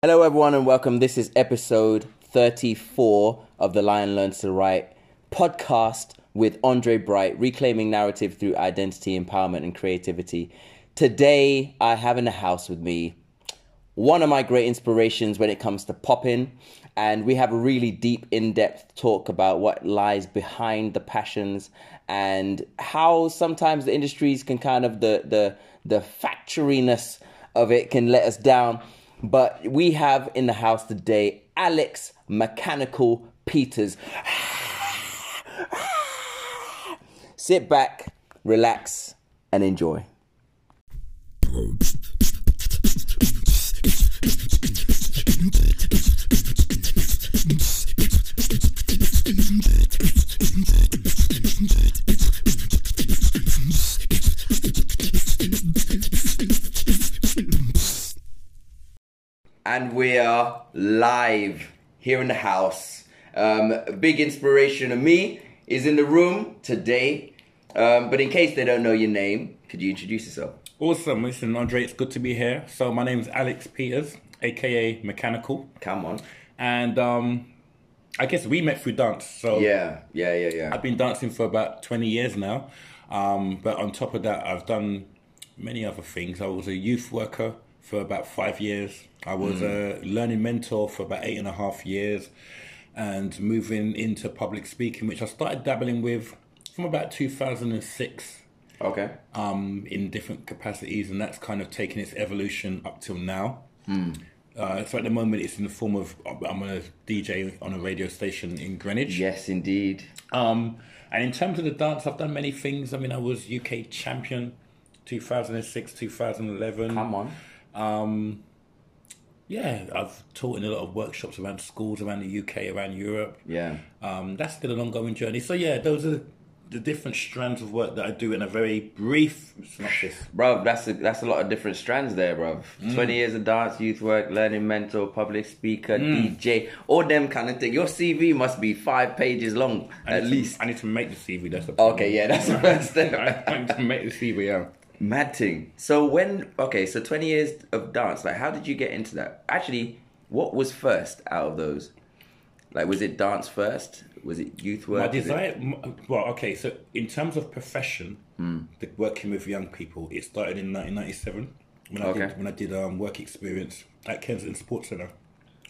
Hello, everyone, and welcome. This is episode 34 of the Lion Learns to Write podcast with Andre Bright, reclaiming narrative through identity, empowerment, and creativity. Today, I have in the house with me one of my great inspirations when it comes to popping, and we have a really deep, in depth talk about what lies behind the passions and how sometimes the industries can kind of the the the factoriness of it can let us down but we have in the house today Alex Mechanikool Peters. Sit back, relax, and enjoy. And we are live here in the house. Um, a big inspiration of me is in the room today. Um, but in case they don't know your name, could you introduce yourself? Awesome. Listen, Andre, it's good to be here. So my name is Alex Peters, aka Mechanikool. Come on. And um, I guess we met through dance. So Yeah, yeah, yeah, yeah. I've been dancing for about 20 years now. Um, but on top of that, I've done many other things. I was a youth worker for about five years. I was a learning mentor for about eight and a half years and moving into public speaking, which I started dabbling with from about 2006 Okay. um, in different capacities, and that's kind of taken its evolution up till now. Uh, so at the moment, it's in the form of I'm a DJ on a radio station in Greenwich. Yes, indeed. Um, and in terms of the dance, I've done many things. I mean, I was UK champion 2006, 2011. Come on. Um, yeah, I've taught in a lot of workshops around schools around the UK, around Europe. Yeah. Um, that's still an ongoing journey. So yeah, those are the different strands of work that I do in a very brief synopsis. Bro, that's a, that's a lot of different strands there, bro. Mm. 20 years of dance, youth work, learning mentor, public speaker, DJ, all them kind of thing. Your CV must be five pages long, I at need to- least. I need to make the CV. That's the problem. Okay, yeah, that's the first I step. need to make the CV. Yeah. Mad thing. So when okay, so twenty years of dance, like how did you get into that? Actually, what was first out of those? Like was it dance first? Was it youth work? My Was it- desire, well, okay. So in terms of profession, Hmm. the working with young people, it started in 1997 when I Okay. did when I did um, work experience at Kensington Sports Centre.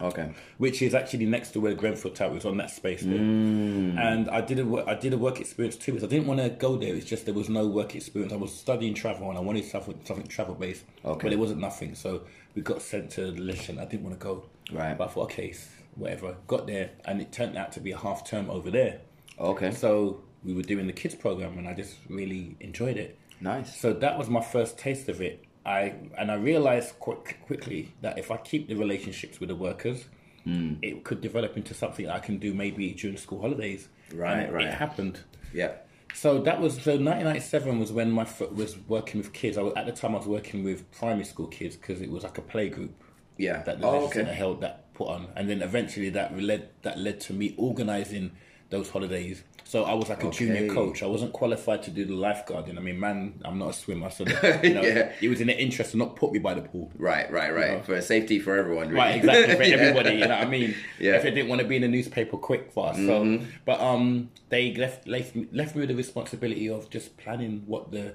Okay. which is actually next to where Grenfell Tower is on that space there. Mm. And I did a I did a work experience too because I didn't want to go there. It's just there was no work experience. I was studying travel and I wanted something something travel based. Okay. But it wasn't nothing. So we got sent to Lishan. I didn't want to go. Right. But I thought, okay, whatever. Got there and it turned out to be a half term over there. Okay. So we were doing the kids program and I just really enjoyed it. Nice. So that was my first taste of it. I and I realized quick, quickly that if I keep the relationships with the workers, Hmm. it could develop into something I can do maybe during school holidays. Right, And right. It happened. Yeah. So that was so 1997 was when my foot was working with kids. I was, at the time I was working with primary school kids because it was like a play group Yeah. that the oh, okay. Held that put on, and then eventually that led that led to me organising those holidays. So I was like a junior coach. I wasn't qualified to do the lifeguarding. I mean, man, I'm not a swimmer, so you know, Yeah. it was in their interest to not put me by the pool. Right, right, right. know. For safety for everyone, really. Right, exactly for Yeah. everybody. You know what I mean? Yeah. If they didn't want to be in the newspaper quick fast, so but um, they left left left me with the responsibility of just planning what the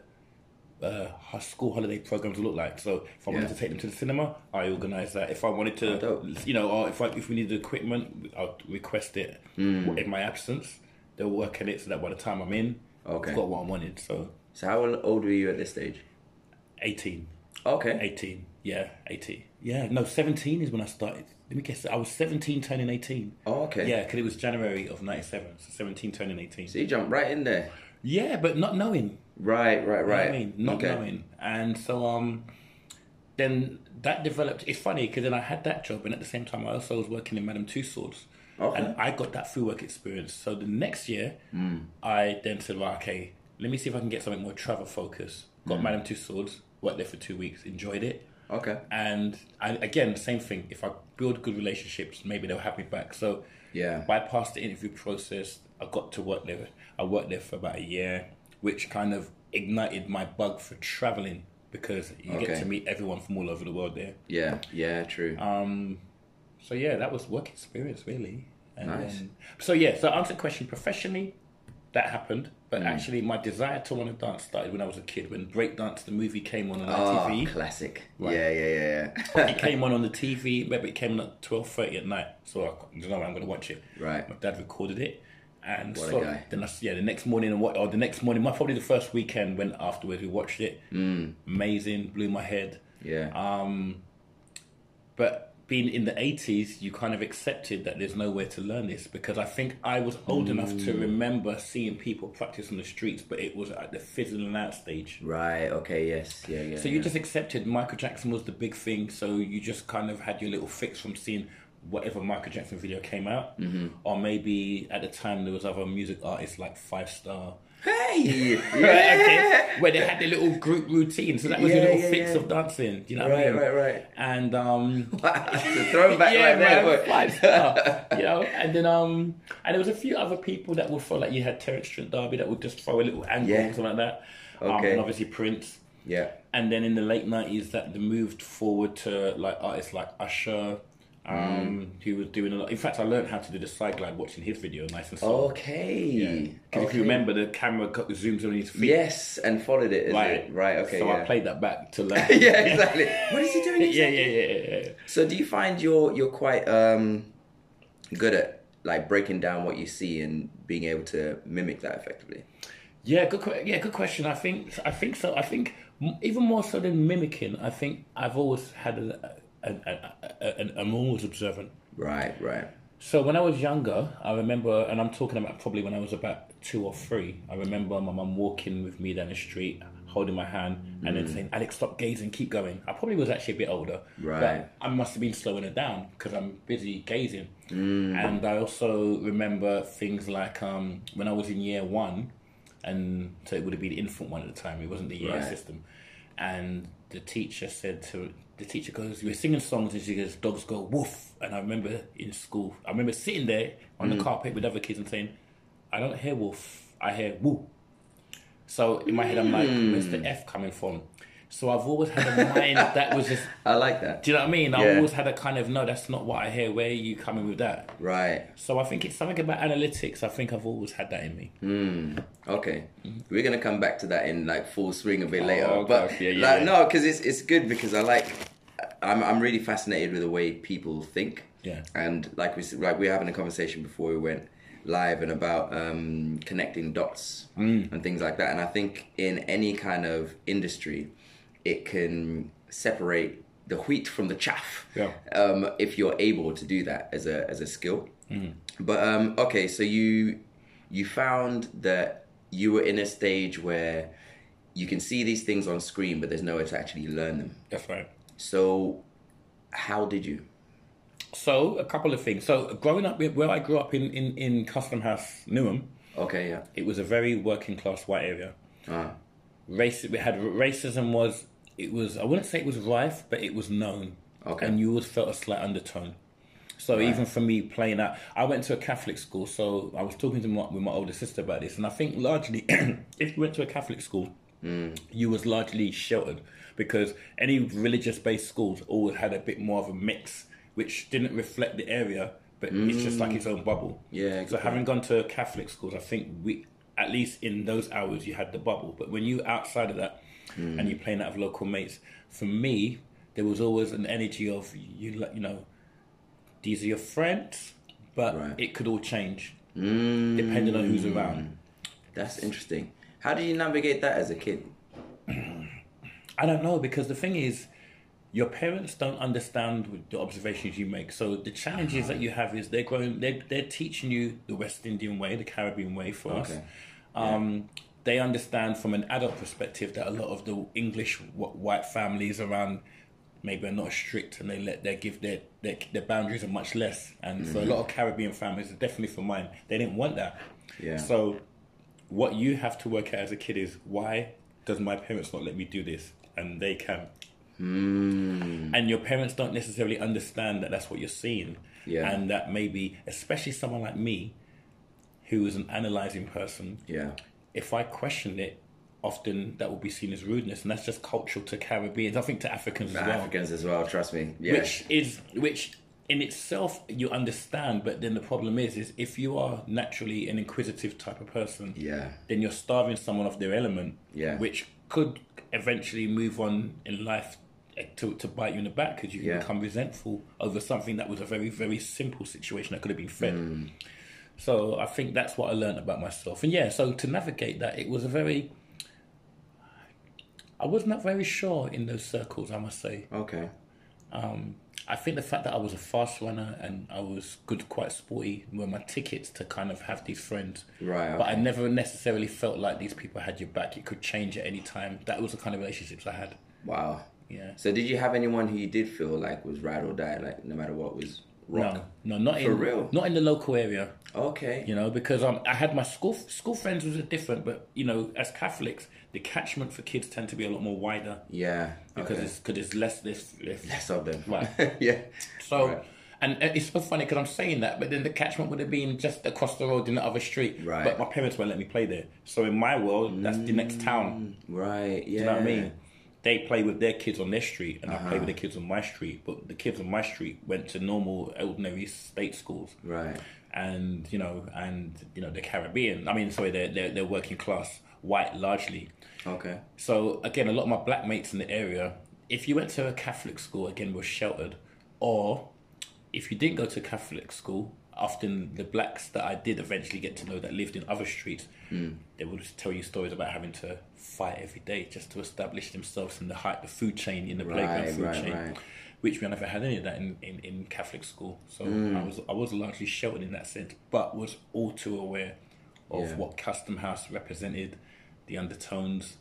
uh, ho- school holiday programs look like. So if I wanted Yeah. to take them to the cinema, I organise that. If I wanted to, Oh, dope. you know, or if I, if we needed equipment, I'll request it Hmm. in my absence. They'll work on it so that by the time I'm in, Okay. I've got what I wanted. So So how old were you at this stage? 18. Okay. 18. Yeah, 18. Yeah, no, 17 is when I started. Let me guess. I was 17 turning 18. Oh, okay. Yeah, because it was January of 97. So 17 turning 18. So you jumped right in there. Yeah, but not knowing. Right, right, You know right. I mean? Not okay. knowing. And so um, then that developed. It's funny because then I had that job, and at the same time, I also was working in Madame Tussauds. Okay. And I got that through work experience. So the next year, Hmm. I then said, well, okay, let me see if I can get something more travel focused. Got Hmm. Madame Tussauds, worked there for two weeks, enjoyed it. Okay. And I, again, same thing. If I build good relationships, maybe they'll have me back. So Yeah. bypassed the interview process. I got to work there. I worked there for about a year, which kind of ignited my bug for traveling because you Okay. get to meet everyone from all over the world there. Yeah, yeah, true. Um, so yeah, that was work experience really. And Nice. then- so yeah, so answer the question professionally, that happened. But Mm. actually, my desire to want to dance started when I was a kid. When Breakdance, the movie, came on on oh, TV. classic. Right. Yeah, yeah, yeah, yeah. it came on on the TV. Maybe it came on at twelve thirty at night. So I you know I'm going to watch it. Right. My dad recorded it, and What a so guy. then I, yeah, the next morning and what or the next morning, my probably the first weekend went afterwards we watched it. Mm. Amazing, blew my head. yeah. Um, but being in the 80s, you kind of accepted that there's nowhere to learn this because I think I was old enough to remember seeing people practice on the streets, but it was at the fizzling out stage. right. Okay. Yes. Yeah. Yeah. So you just accepted Michael Jackson was the big thing, so you just kind of had your little fix from seeing whatever Michael Jackson video came out, mm-hmm. or maybe at the time there was other music artists like Five Star. Hey. Right, Yeah. okay, where they had their little group routine, so that was Yeah, your little yeah, fix yeah. of dancing. Do you know what I Right. mean? Right. Right. And um, throwback yeah, right five star. you know, and then um, and there was a few other people that would throw like you had Terence Trent D'Arby that would just throw a little angle or something like that. Um, Okay. and obviously Prince. Yeah. And then in the late nineties, that they moved forward to like artists like Usher. Um, Mm. who was doing a lot. In fact, I learned how to do the side glide watching his video, nice and slow. Okay. Yeah. 'Cause if Okay. you remember, the camera zooms on his feet. Yes, and followed it. Is Right. it? Right. Okay. So yeah. I played that back to learn. yeah. Exactly. What is he doing? yeah, Exactly? yeah, yeah, yeah, yeah. So do you find you're you're quite um good at like breaking down what you see and being able to mimic that effectively? Yeah, good. que- Yeah, good question. I think. I think so. I think m- even more so than mimicking. I think I've always had a, a, a, a, a, I'm always observant. Right. Right. So when I was younger, I remember, and I'm talking about probably when I was about two or three. I remember my mum walking with me down the street, holding my hand, and then saying, "Alex, stop gazing, keep going." I probably was actually a bit older, Right. But I must have been slowing it down because I'm busy gazing. And I also remember things like um, when I was in year one, and so it would have been infant one at the time. It wasn't the year Right. system, and the teacher said to the teacher goes, "We're singing songs," and she goes, "Dogs go woof." And I remember in school, I remember sitting there on Mm. the carpet with other kids and saying, "I don't hear woof, I hear woo." So in my head, I'm like, "Where's Mm. the F coming from?" So I've always had a mind that was just. I like that. Do you know what I mean? I always had a kind of no, that's not what I hear. Where are you coming with that? Right. So I think it's something about analytics. I think I've always had that in me. Okay. We're gonna come back to that in like full swing a bit later. Oh, but gosh, yeah, yeah, like, yeah. no, because it's it's good because I like. I'm I'm really fascinated with the way people think. Yeah. And like we like we were having a conversation before we went live and about um, connecting dots Mm. and things like that. And I think in any kind of industry, it can separate the wheat from the chaff. Yeah. Um, if you're able to do that as a as a skill. Mm-hmm. But um, okay, so you you found that you were in a stage where you can see these things on screen, but there's nowhere to actually learn them. That's right. So, how did you? So a couple of things. So growing up, where I grew up in in, in Custom House, Newham, Okay, yeah. it was a very working class white area. Ah, Race, we had racism was it was I wouldn't say it was rife, but it was known. Okay. And you always felt a slight undertone. So even for me playing out, I went to a Catholic school. So I was talking to my, with my older sister about this, and I think largely, if you went to a Catholic school, mm. you was largely sheltered because any religious-based schools always had a bit more of a mix, which didn't reflect the area, but it's just like mm. its own bubble. Yeah, So having gone to Catholic schools, I think we, at least in those hours, you had the bubble. But when you outside of that and you're playing out of local mates, for me, there was always an energy of you, you know, these are your friends, but Right. it could all change mm, depending on who's around. that's interesting. How did you navigate that as a kid? I don't know because the thing is, your parents don't understand the observations you make. So the challenges that you have is they're growing, they're they're teaching you the West Indian way, the Caribbean way for us. Okay. Um, They understand from an adult perspective that a lot of the English white families around maybe are not strict and they let they give their, their their boundaries are much less. And so a lot of Caribbean families, definitely for mine, they didn't want that. Yeah. So what you have to work out as a kid is why does my parents not let me do this and they can Mm, and your parents don't necessarily understand that that's what you're seeing Yeah. and that maybe especially someone like me who is an analyzing person yeah. if i question it often that will be seen as rudeness, and that's just cultural to Caribbeans. I think to Africans as well. Africans as well. Trust me. Yeah. which is which in itself you understand but then the problem is is if you are naturally an inquisitive type of person Yeah. then you're starving someone of their element Yeah. which could eventually move on in life to, to bite you in the back because you can Yeah. become resentful over something that was a very very simple situation that could have been fed Mm. so i think that's what i learned about myself and yeah so to navigate that it was a very i was not very sure in those circles i must say Okay. um, I think the fact that I was a fast runner and I was good, quite sporty, were my tickets to kind of have these friends. Right, But I never necessarily felt like these people had your back. It could change at any time. That was the kind of relationships I had. Wow. Yeah. So did you have anyone who you did feel like was ride or die, like no matter what was rock? No, no, not For in real? not in the local area. Okay. You know, because um, I had my school school friends was different, but you know, as Catholics, the catchment for kids tend to be a lot more wider Yeah. because okay. it's because it's less this. less less of them. Right. yeah. So, Right. and it's so funny because I'm saying that, but then the catchment would have been just across the road in the other street. Right. But my parents won't let me play there. So in my world, that's the next town. Right. Yeah. Do you know what I mean? They play with their kids on their street, and I Uh-huh. play with the kids on my street. But the kids on my street went to normal, ordinary state schools, Right. and you know, and you know, the Caribbean. I mean, sorry, they're they're, they're working class, white largely. Okay. So again, a lot of my black mates in the area, if you went to a Catholic school, again, were sheltered, or if you didn't go to Catholic school, often the blacks that I did eventually get to know that lived in other streets, they would tell you stories about having to fight every day just to establish themselves in the height, the food chain, in the playground food right, chain. right. Which we never had any of that in, in, in Catholic school, so Mm. I was I was largely sheltered in that sense, but was all too aware of Yeah. what Custom House represented, the undertones,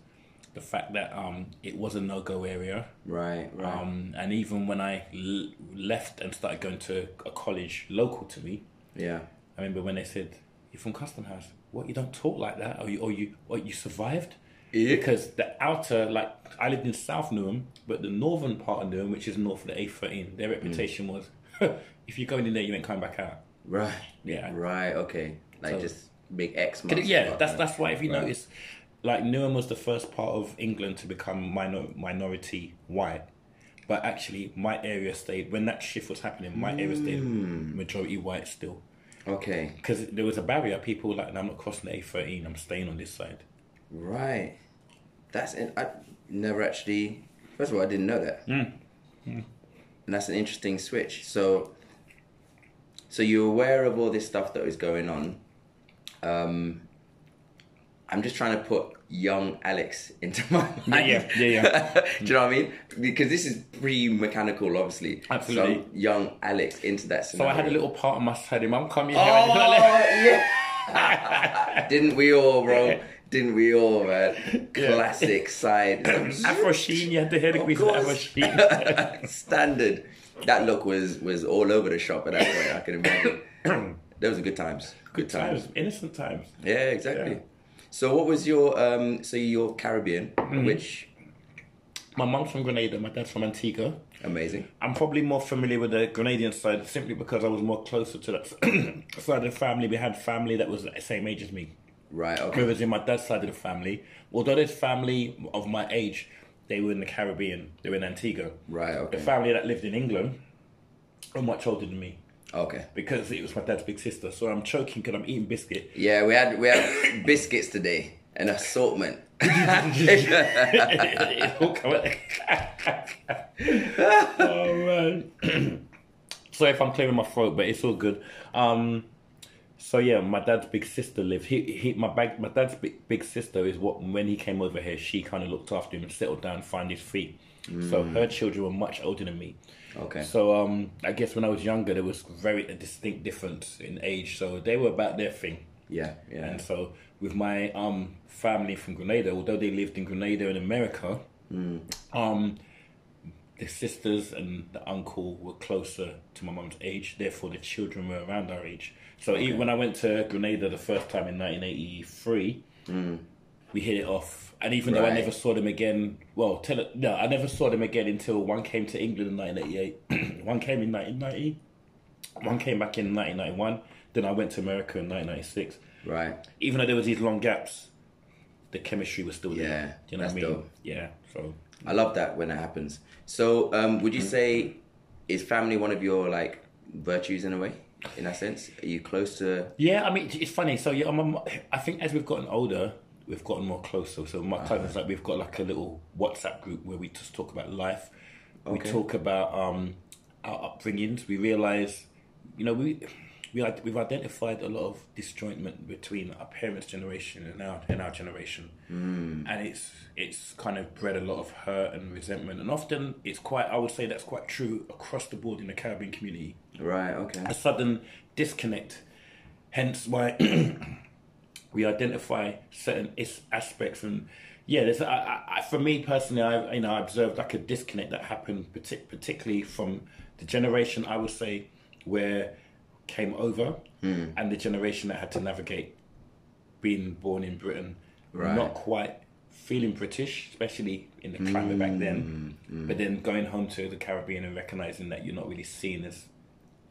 the fact that um, it was a no go area. Right. Right. Um, and even when I l- left and started going to a college local to me, yeah. I remember when they said, "You're from Custom House. What? You don't talk like that? Or you? Or you? What? You survived?" Yeah. Because the outer, like I lived in South Newham, but the northern part of Newham, which is north of the A13, their reputation was, if you're going in there, you ain't coming back out. Right. Yeah. Right. Okay. Like So- just big X. It- yeah, that's that's why if you Right. notice, like Newham was the first part of England to become minor, minority white, but actually my area stayed when that shift was happening. My area stayed Hmm. majority white still Okay. because there was a barrier. People were like, "No, I'm not crossing the A13. I'm staying on this side. Right. That's in, I never actually. First of all, I didn't know that. Mm. And that's an interesting switch. So, so you're aware of all this stuff that is going on. Um, I'm just trying to put young Alex into my mind. yeah, yeah, yeah. Do you know what I mean? Because this is pre-Mechanikool, obviously. Absolutely. So young Alex into that So. I had a little part of my side. Mum, come here. Oh yeah. Didn't we all, bro? Didn't we all, man? Classic side. Afro Sheen, you had the hair Of Afro. Sheen. Standard. That look was was all over the shop at that point. I can imagine. Those were good times. Good times, innocent times. Yeah, exactly. Yeah. So, what was your um? So you're Caribbean, Mm-hmm. which My mum's from Grenada, my dad's from Antigua. amazing. I'm probably more familiar with the Grenadian side simply because I was more closer to that side of the family. We had family that was the same age as me. Right. Okay. Whereas in my dad's side of the family, although there's family of my age, they were in the Caribbean, they were in Antigua. Right. Okay. The family that lived in England are much older than me Okay. because it was my dad's big sister. So I'm choking because I'm eating biscuit. Yeah, we had we had biscuits today, an assortment. oh man. so if I'm clearing my throat, but it's all good. Um, so yeah, my dad's big sister lived. He, he my bag, my dad's big, big sister is what when he came over here, she kind of looked after him and settled down, find his feet. So her children were much older than me. Okay. So um, I guess when I was younger, there was very a distinct difference in age. So they were about their thing. Yeah. Yeah. And so with my um family from Grenada, although they lived in Grenada in America, um the sisters and the uncle were closer to my mum's age, therefore the children were around our age. So even when I went to Grenada the first time in 1983, we hit it off. And even though I never saw them again, well, tell it, no, I never saw them again until one came to England in 1988. one came in 1990. One came back in 1991. Then I went to America in 1996 right. even though there was these long gaps, the chemistry was still Yeah, there. Do you know what I mean? dope. Yeah. So I love that when it happens. So, um, would you say is family one of your like virtues in a way? In that sense, are you close to? Yeah, I mean, it's funny. So yeah, I'm, I'm- I think as we've gotten older, we've gotten more closer. So my cousins, like, we've got like a little WhatsApp group where we just talk about life. We talk about um, our upbringings. We realize, you know, we we we've identified a lot of disjointment between our parents' generation and our and our generation, Hmm. and it's it's kind of bred a lot of hurt and resentment. And often, it's quite. I would say that's quite true across the board in the Caribbean community Right. Okay. a sudden disconnect. Hence why we identify certain is- aspects and yeah, there's I, I, for me personally, I you know I observed like a disconnect that happened, partic- particularly from the generation I would say where came over hmm. and the generation that had to navigate being born in Britain, Right. not quite feeling British, especially in the climate back then, hmm. Hmm. but then going home to the Caribbean and recognizing that you're not really seen as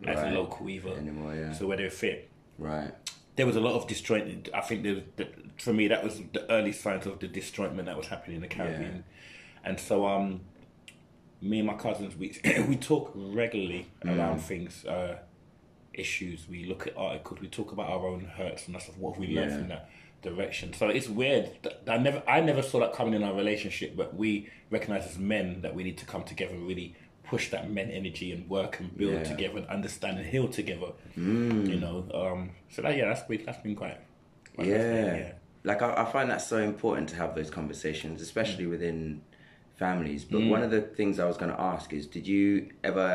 as Right. a local either. Anymore, yeah. So where they fit. Right. There was a lot of disjointed. I think there was, the, for me that was the early signs of the disjointment that was happening in the Caribbean, and so um, me and my cousins we we talk regularly around things, uh, issues. We look at articles. We talk about our own hurts and that's what we learned Yeah. from that direction. So it's weird. I never I never saw that coming in our relationship, but we recognize as men that we need to come together and really push that men energy and work and build Yeah. together and understand and heal together. You know, um, so that yeah, that's been that's been quite. quite Yeah. fascinating, Like I, I find that so important to have those conversations, especially Mm. within families. But one of the things I was going to ask is, did you ever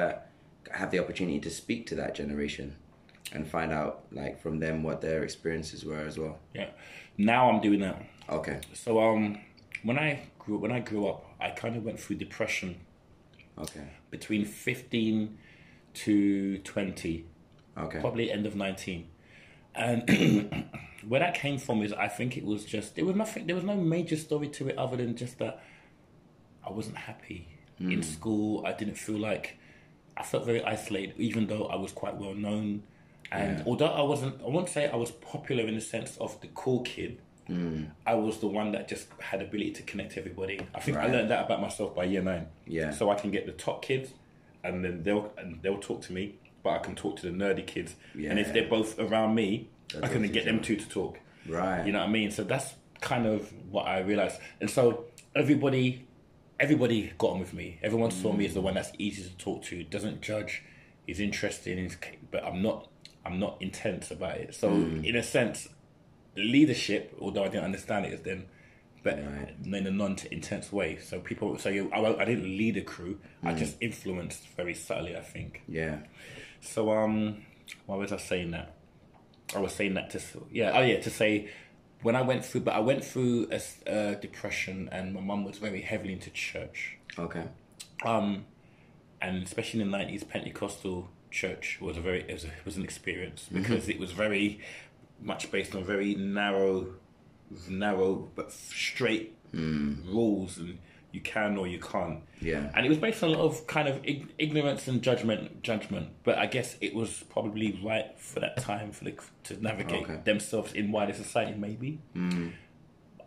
have the opportunity to speak to that generation and find out, like, from them what their experiences were as well? yeah. Now I'm doing that. Okay. So um, when I grew when I grew up, I kind of went through depression Okay. between 15 to 20, Okay. probably end of 19. And where that came from is I think it was just, there was nothing, there was no major story to it other than just that I wasn't happy in hmm. school. I didn't feel like, I felt very isolated, even though I was quite well known. And Yeah. although I wasn't, I won't say I was popular in the sense of the cool kid, I was the one that just had ability to connect everybody. I think I learned that about myself by year nine. Yeah. So I can get the top kids, and then they'll and they'll talk to me, but I can talk to the nerdy kids. Yeah. And if they're both around me, I can get them two to talk. Right. You know what I mean? So that's kind of what I realized. And so everybody, everybody got on with me. Everyone saw me as the one that's easy to talk to, doesn't judge, is interested, but I'm not. I'm not intense about it. So in a sense, leadership, although I didn't understand it as then, but Right. in a non-intense way. So people, so you, I, I didn't lead a crew. I just influenced very subtly. I think. Yeah. So um, why was I saying that? I was saying that to yeah, oh yeah, to say when I went through, but I went through a, uh, depression, and my mum was very heavily into church, Okay. um, and especially in the nineties, Pentecostal church was a very it was, a, it was an experience because it was very much based on very narrow, narrow but straight hmm. rules, and you can or you can't. Yeah. And it was based on a lot of kind of ig- ignorance and judgment, judgment. But I guess it was probably right for that time for the, to navigate Okay. themselves in wider society. Maybe. Hmm.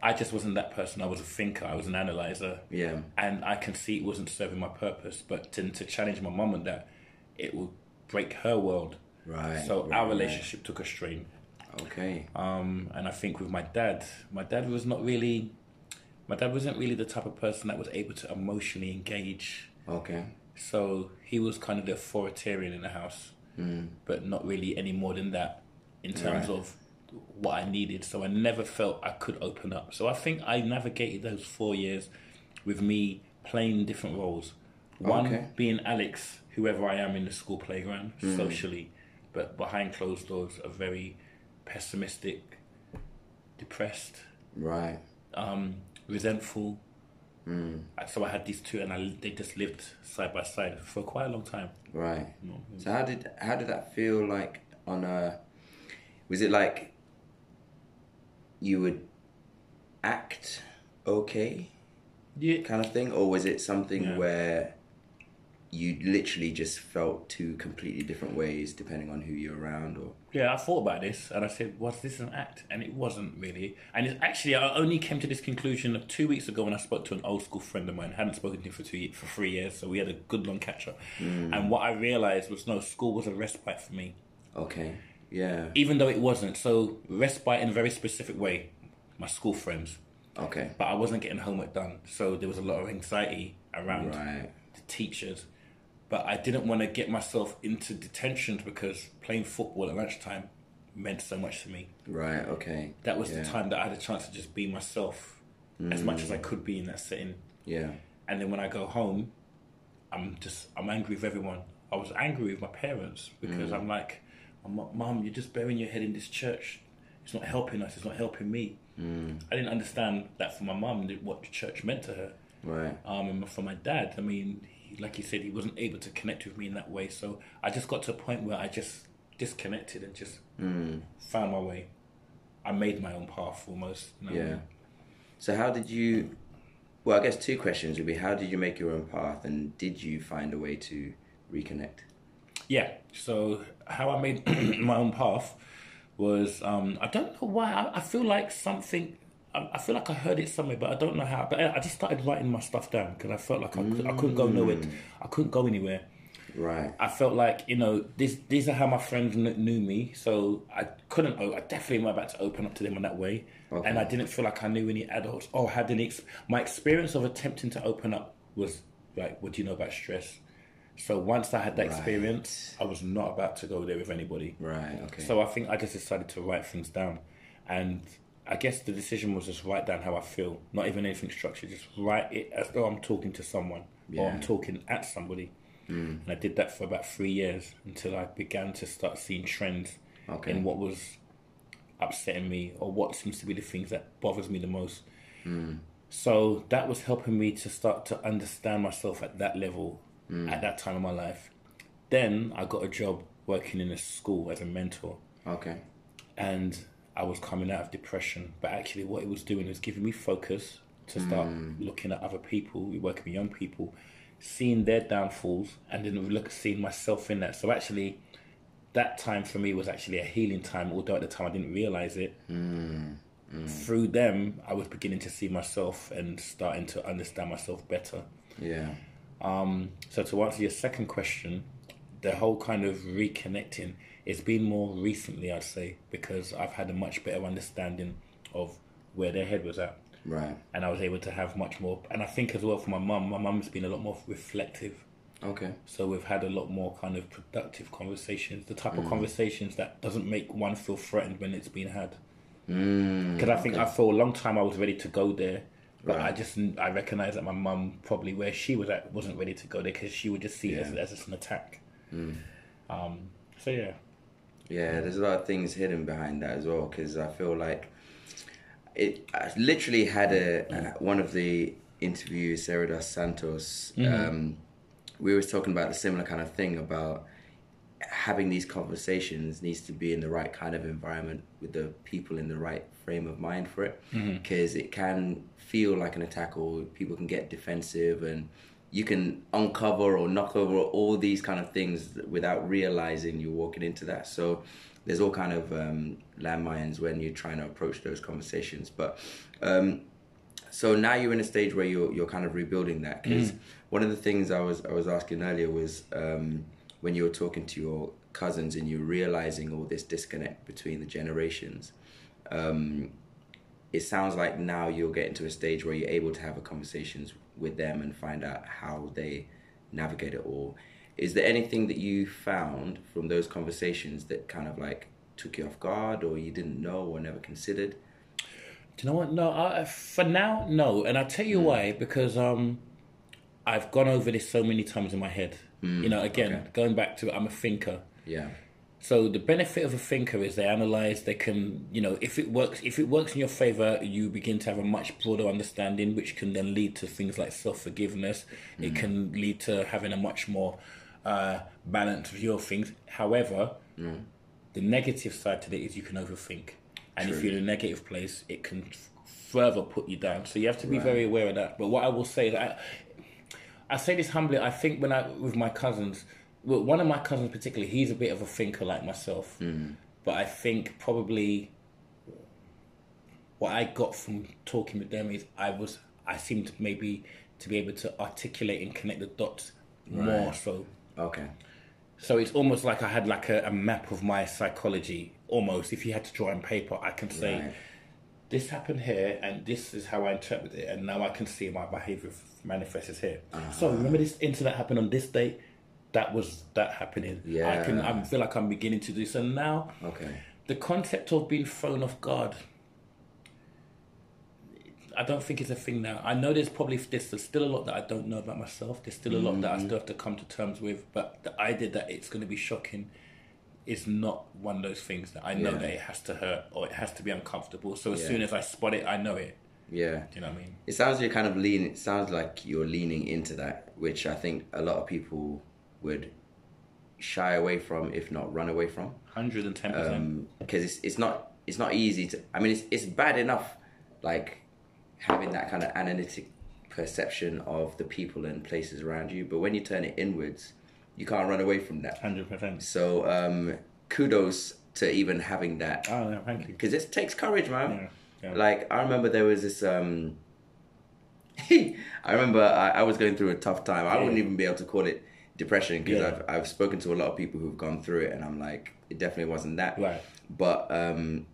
I just wasn't that person. I was a thinker. I was an analyzer. Yeah. And I can see it wasn't serving my purpose. But to, to challenge my mum on that, it would break her world. Right. So right, our relationship took a strain. Okay. Um, and I think with my dad, my dad was not really, my dad wasn't really the type of person that was able to emotionally engage. Okay. So he was kind of the authoritarian in the house, but not really any more than that in terms Right. of what I needed. So I never felt I could open up. So I think I navigated those four years with me playing different roles. One Okay. being Alex, whoever I am in the school playground, socially, but behind closed doors, a very pessimistic, depressed, Right. um, resentful. Mm. So I had these two, and I, they just lived side by side for quite a long time. Right. So how did how did that feel like on a? Was it like you would act okay Yeah, kind of thing, or was it something Yeah. where you literally just felt two completely different ways depending on who you're around or Yeah, I thought about this and I said, was this an act? And it wasn't really. And it's actually, I only came to this conclusion two weeks ago when I spoke to an old school friend of mine. I hadn't spoken to him for two for three years, so we had a good long catch up. Hmm. And what I realised was, no, school was a respite for me, okay yeah even though it wasn't. So respite in a very specific way. My school friends, okay but I wasn't getting homework done, so there was a lot of anxiety around right the teachers. But I didn't want to get myself into detention because playing football at lunchtime meant so much to me. right okay That was Yeah. the time that I had a chance to just be myself as much as I mm. could be in that setting. yeah And then when I go home, I'm just I'm angry with everyone. I was angry with my parents because mm. I'm like, "Mum, Mum, you're just burying your head in this church. It's not helping us. It's not helping me." Mm. I didn't understand that for my mum that what the church meant to her. right Um, and for my dad, I mean, like he said, he wasn't able to connect with me in that way. So I just got to a point where I just disconnected and just found my way. I made my own path almost. you know Yeah. So how did you? Well, I guess two questions would be: How did you make your own path, and did you find a way to reconnect? Yeah. So how I made my own path was um, I don't know why I, I feel like something. I, I feel like I heard it somewhere, but I don't know how. But I I just started writing my stuff down because I felt like I, could, I couldn't go nowhere. Mm. I couldn't go anywhere. Right. I felt like you know this. These are how my friends kn- knew me, so I couldn't. Oh, I definitely wasn't about to open up to them in that way, Okay. and I didn't feel like I knew any adults or had any. Ex- my experience of attempting to open up was like, what do you know about stress? So once I had that experience, I was not about to go there with anybody. Right. Okay. So I think I just decided to write things down, and I guess the decision was just write down how I feel, not even anything structured. Just write it as though I'm talking to someone or I'm talking at somebody. Mm. And I did that for about three years until I began to start seeing trends Okay. in what was upsetting me or what seems to be the things that bothers me the most. Mm. So that was helping me to start to understand myself at that level mm. at that time of my life. Then I got a job working in a school as a mentor okay. and I was coming out of depression. But actually, what it was doing was giving me focus to start hmm. looking at other people, working with young people, seeing their downfalls, and then look seeing myself in that. So actually, that time for me was actually a healing time. Although at the time I didn't realize it. Hmm. Hmm. Through them, I was beginning to see myself and starting to understand myself better. Yeah. Um, so to answer your second question, the whole kind of reconnecting, it's been more recently, I'd say, because I've had a much better understanding of where their head was at. Right. And I was able to have much more, and I think as well for my mum, my mum's been a lot more reflective. Okay. So we've had a lot more kind of productive conversations, the type of mm. conversations that doesn't make one feel threatened when it's been had. Mm, because I think I for a long time I was ready to go there, but I just I recognized that my mum probably where she was at wasn't ready to go there because she would just see it as, as an attack. Mm. Um, so yeah, Yeah, there's a lot of things hidden behind that as well because I feel like it. I literally had a uh, one of the interviews, Sarah dos Santos. Um, we were talking about a similar kind of thing about having these conversations needs to be in the right kind of environment with the people in the right frame of mind for it because it can feel like an attack or people can get defensive and you can uncover or knock over all these kind of things without realizing you're walking into that. So there's all kind of um, landmines when you're trying to approach those conversations. But um, so now you're in a stage where you're you're kind of rebuilding that. Because one of the things I was I was asking earlier was um, when you were talking to your cousins and you're realizing all this disconnect between the generations. Um, it sounds like now you're getting to a stage where you're able to have a conversations with them and find out how they navigate it all. Is there anything that you found from those conversations that kind of like took you off guard or you didn't know or never considered? Do you know what? No, I, for now, no. And I'll tell you why. Because um, I've gone over this so many times in my head. you know, again, okay. going back to I'm a thinker. Yeah. So the benefit of a thinker is they analyze. They can, you know, if it works, if it works in your favor, you begin to have a much broader understanding, which can then lead to things like self forgiveness. It can lead to having a much more uh, balanced view of things. However, the negative side to it is you can overthink, and if you're in a negative place, it can f- further put you down. So you have to be very aware of that. But what I will say is that I say this humbly. I think when I with my cousins, well, one of my cousins particularly, he's a bit of a thinker like myself. Mm. But I think probably what I got from talking with them is I was I seemed maybe to be able to articulate and connect the dots more so. Okay. So it's almost like I had like a, a map of my psychology. Almost, if you had to draw on paper, I can say Right. this happened here, and this is how I interpret it, and now I can see my behavior manifests here. Uh-huh. So remember, this incident happened on this date. That was that happening. Yeah, I can. I feel like I'm beginning to do so now. Okay. The concept of being thrown off guard. I don't think it's a thing now. I know there's probably there's still a lot that I don't know about myself. There's still a lot that I mm-hmm. still have to come to terms with. But the idea that it's going to be shocking is not one of those things that I know Yeah. that it has to hurt or it has to be uncomfortable. So as Yeah. soon as I spot it, I know it. Yeah. Do you know what I mean? It sounds you're kind of leaning. It sounds like you're leaning into that, which I think a lot of people would shy away from, if not run away from, Hundred and ten percent. because it's it's not it's not easy to. I mean, it's it's bad enough, like having that kind of analytic perception of the people and places around you, but when you turn it inwards, you can't run away from that. Hundred percent. So um, kudos to even having that Oh, no, thank you. because it takes courage, man. Yeah, yeah. Like I remember there was this. um I remember I, I was going through a tough time. I Yeah. wouldn't even be able to call it depression because Yeah. I've I've spoken to a lot of people who've gone through it, and I'm like, it definitely wasn't that. Right. But um,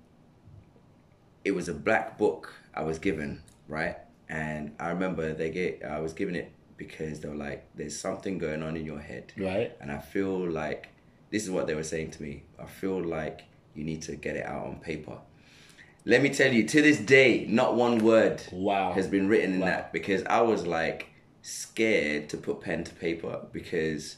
it was a black book I was given, right? And I remember they get I was given it because they were like, "There's something going on in your head." Right. And I feel like this is what they were saying to me. I feel like you need to get it out on paper. Let me tell you, to this day, not one word Wow. has been written in Wow. that because I was like scared to put pen to paper because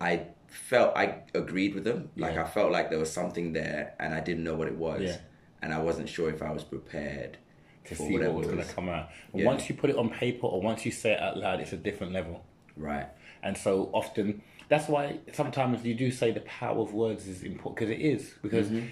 I felt I agreed with them. Like Yeah. I felt like there was something there and I didn't know what it was. Yeah. And I wasn't sure if I was prepared To for see whatever what was going to come out. But Yeah. Once you put it on paper or once you say it out loud, it's a different level. Right. And so often, that's why sometimes you do say the power of words is important because it is. Because Mm-hmm.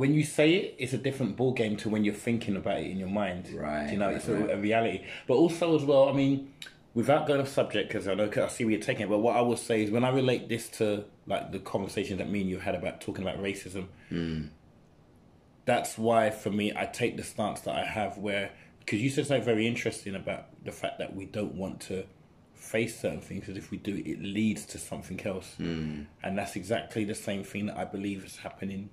When you say it, it's a different ball game to when you're thinking about it in your mind. Right, You know, right, it's a, right. a reality. But also, as well, I mean, without going off subject, because I know I see where you're taking it, but what I will say is when I relate this to like the conversation that me and you had about talking about racism, hmm. that's why for me I take the stance that I have where because you said something very interesting about the fact that we don't want to face certain things because if we do it leads to something else hmm. and that's exactly the same thing that I believe is happening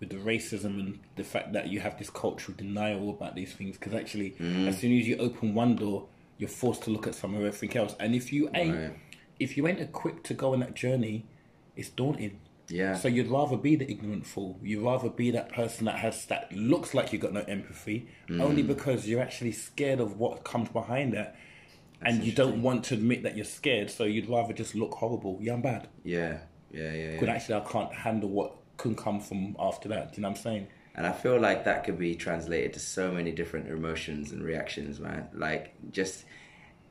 with the racism and the fact that you have this cultural denial about these things because actually as soon as you open one door you're forced to look at some of everything else and if you ain't Right. if you ain't equipped to go on that journey it's daunting Yeah. so you'd rather be the ignorant fool. You'd rather be that person that has that looks like you got no empathy, Mm. only because you're actually scared of what comes behind that, and you don't want to admit that you're scared. So you'd rather just look horrible. Yeah, I'm bad. yeah. Yeah. Yeah. But yeah. actually, I can't handle what can come from after that. Do you know what I'm saying? And I feel like that could be translated to so many different emotions and reactions, man. Like just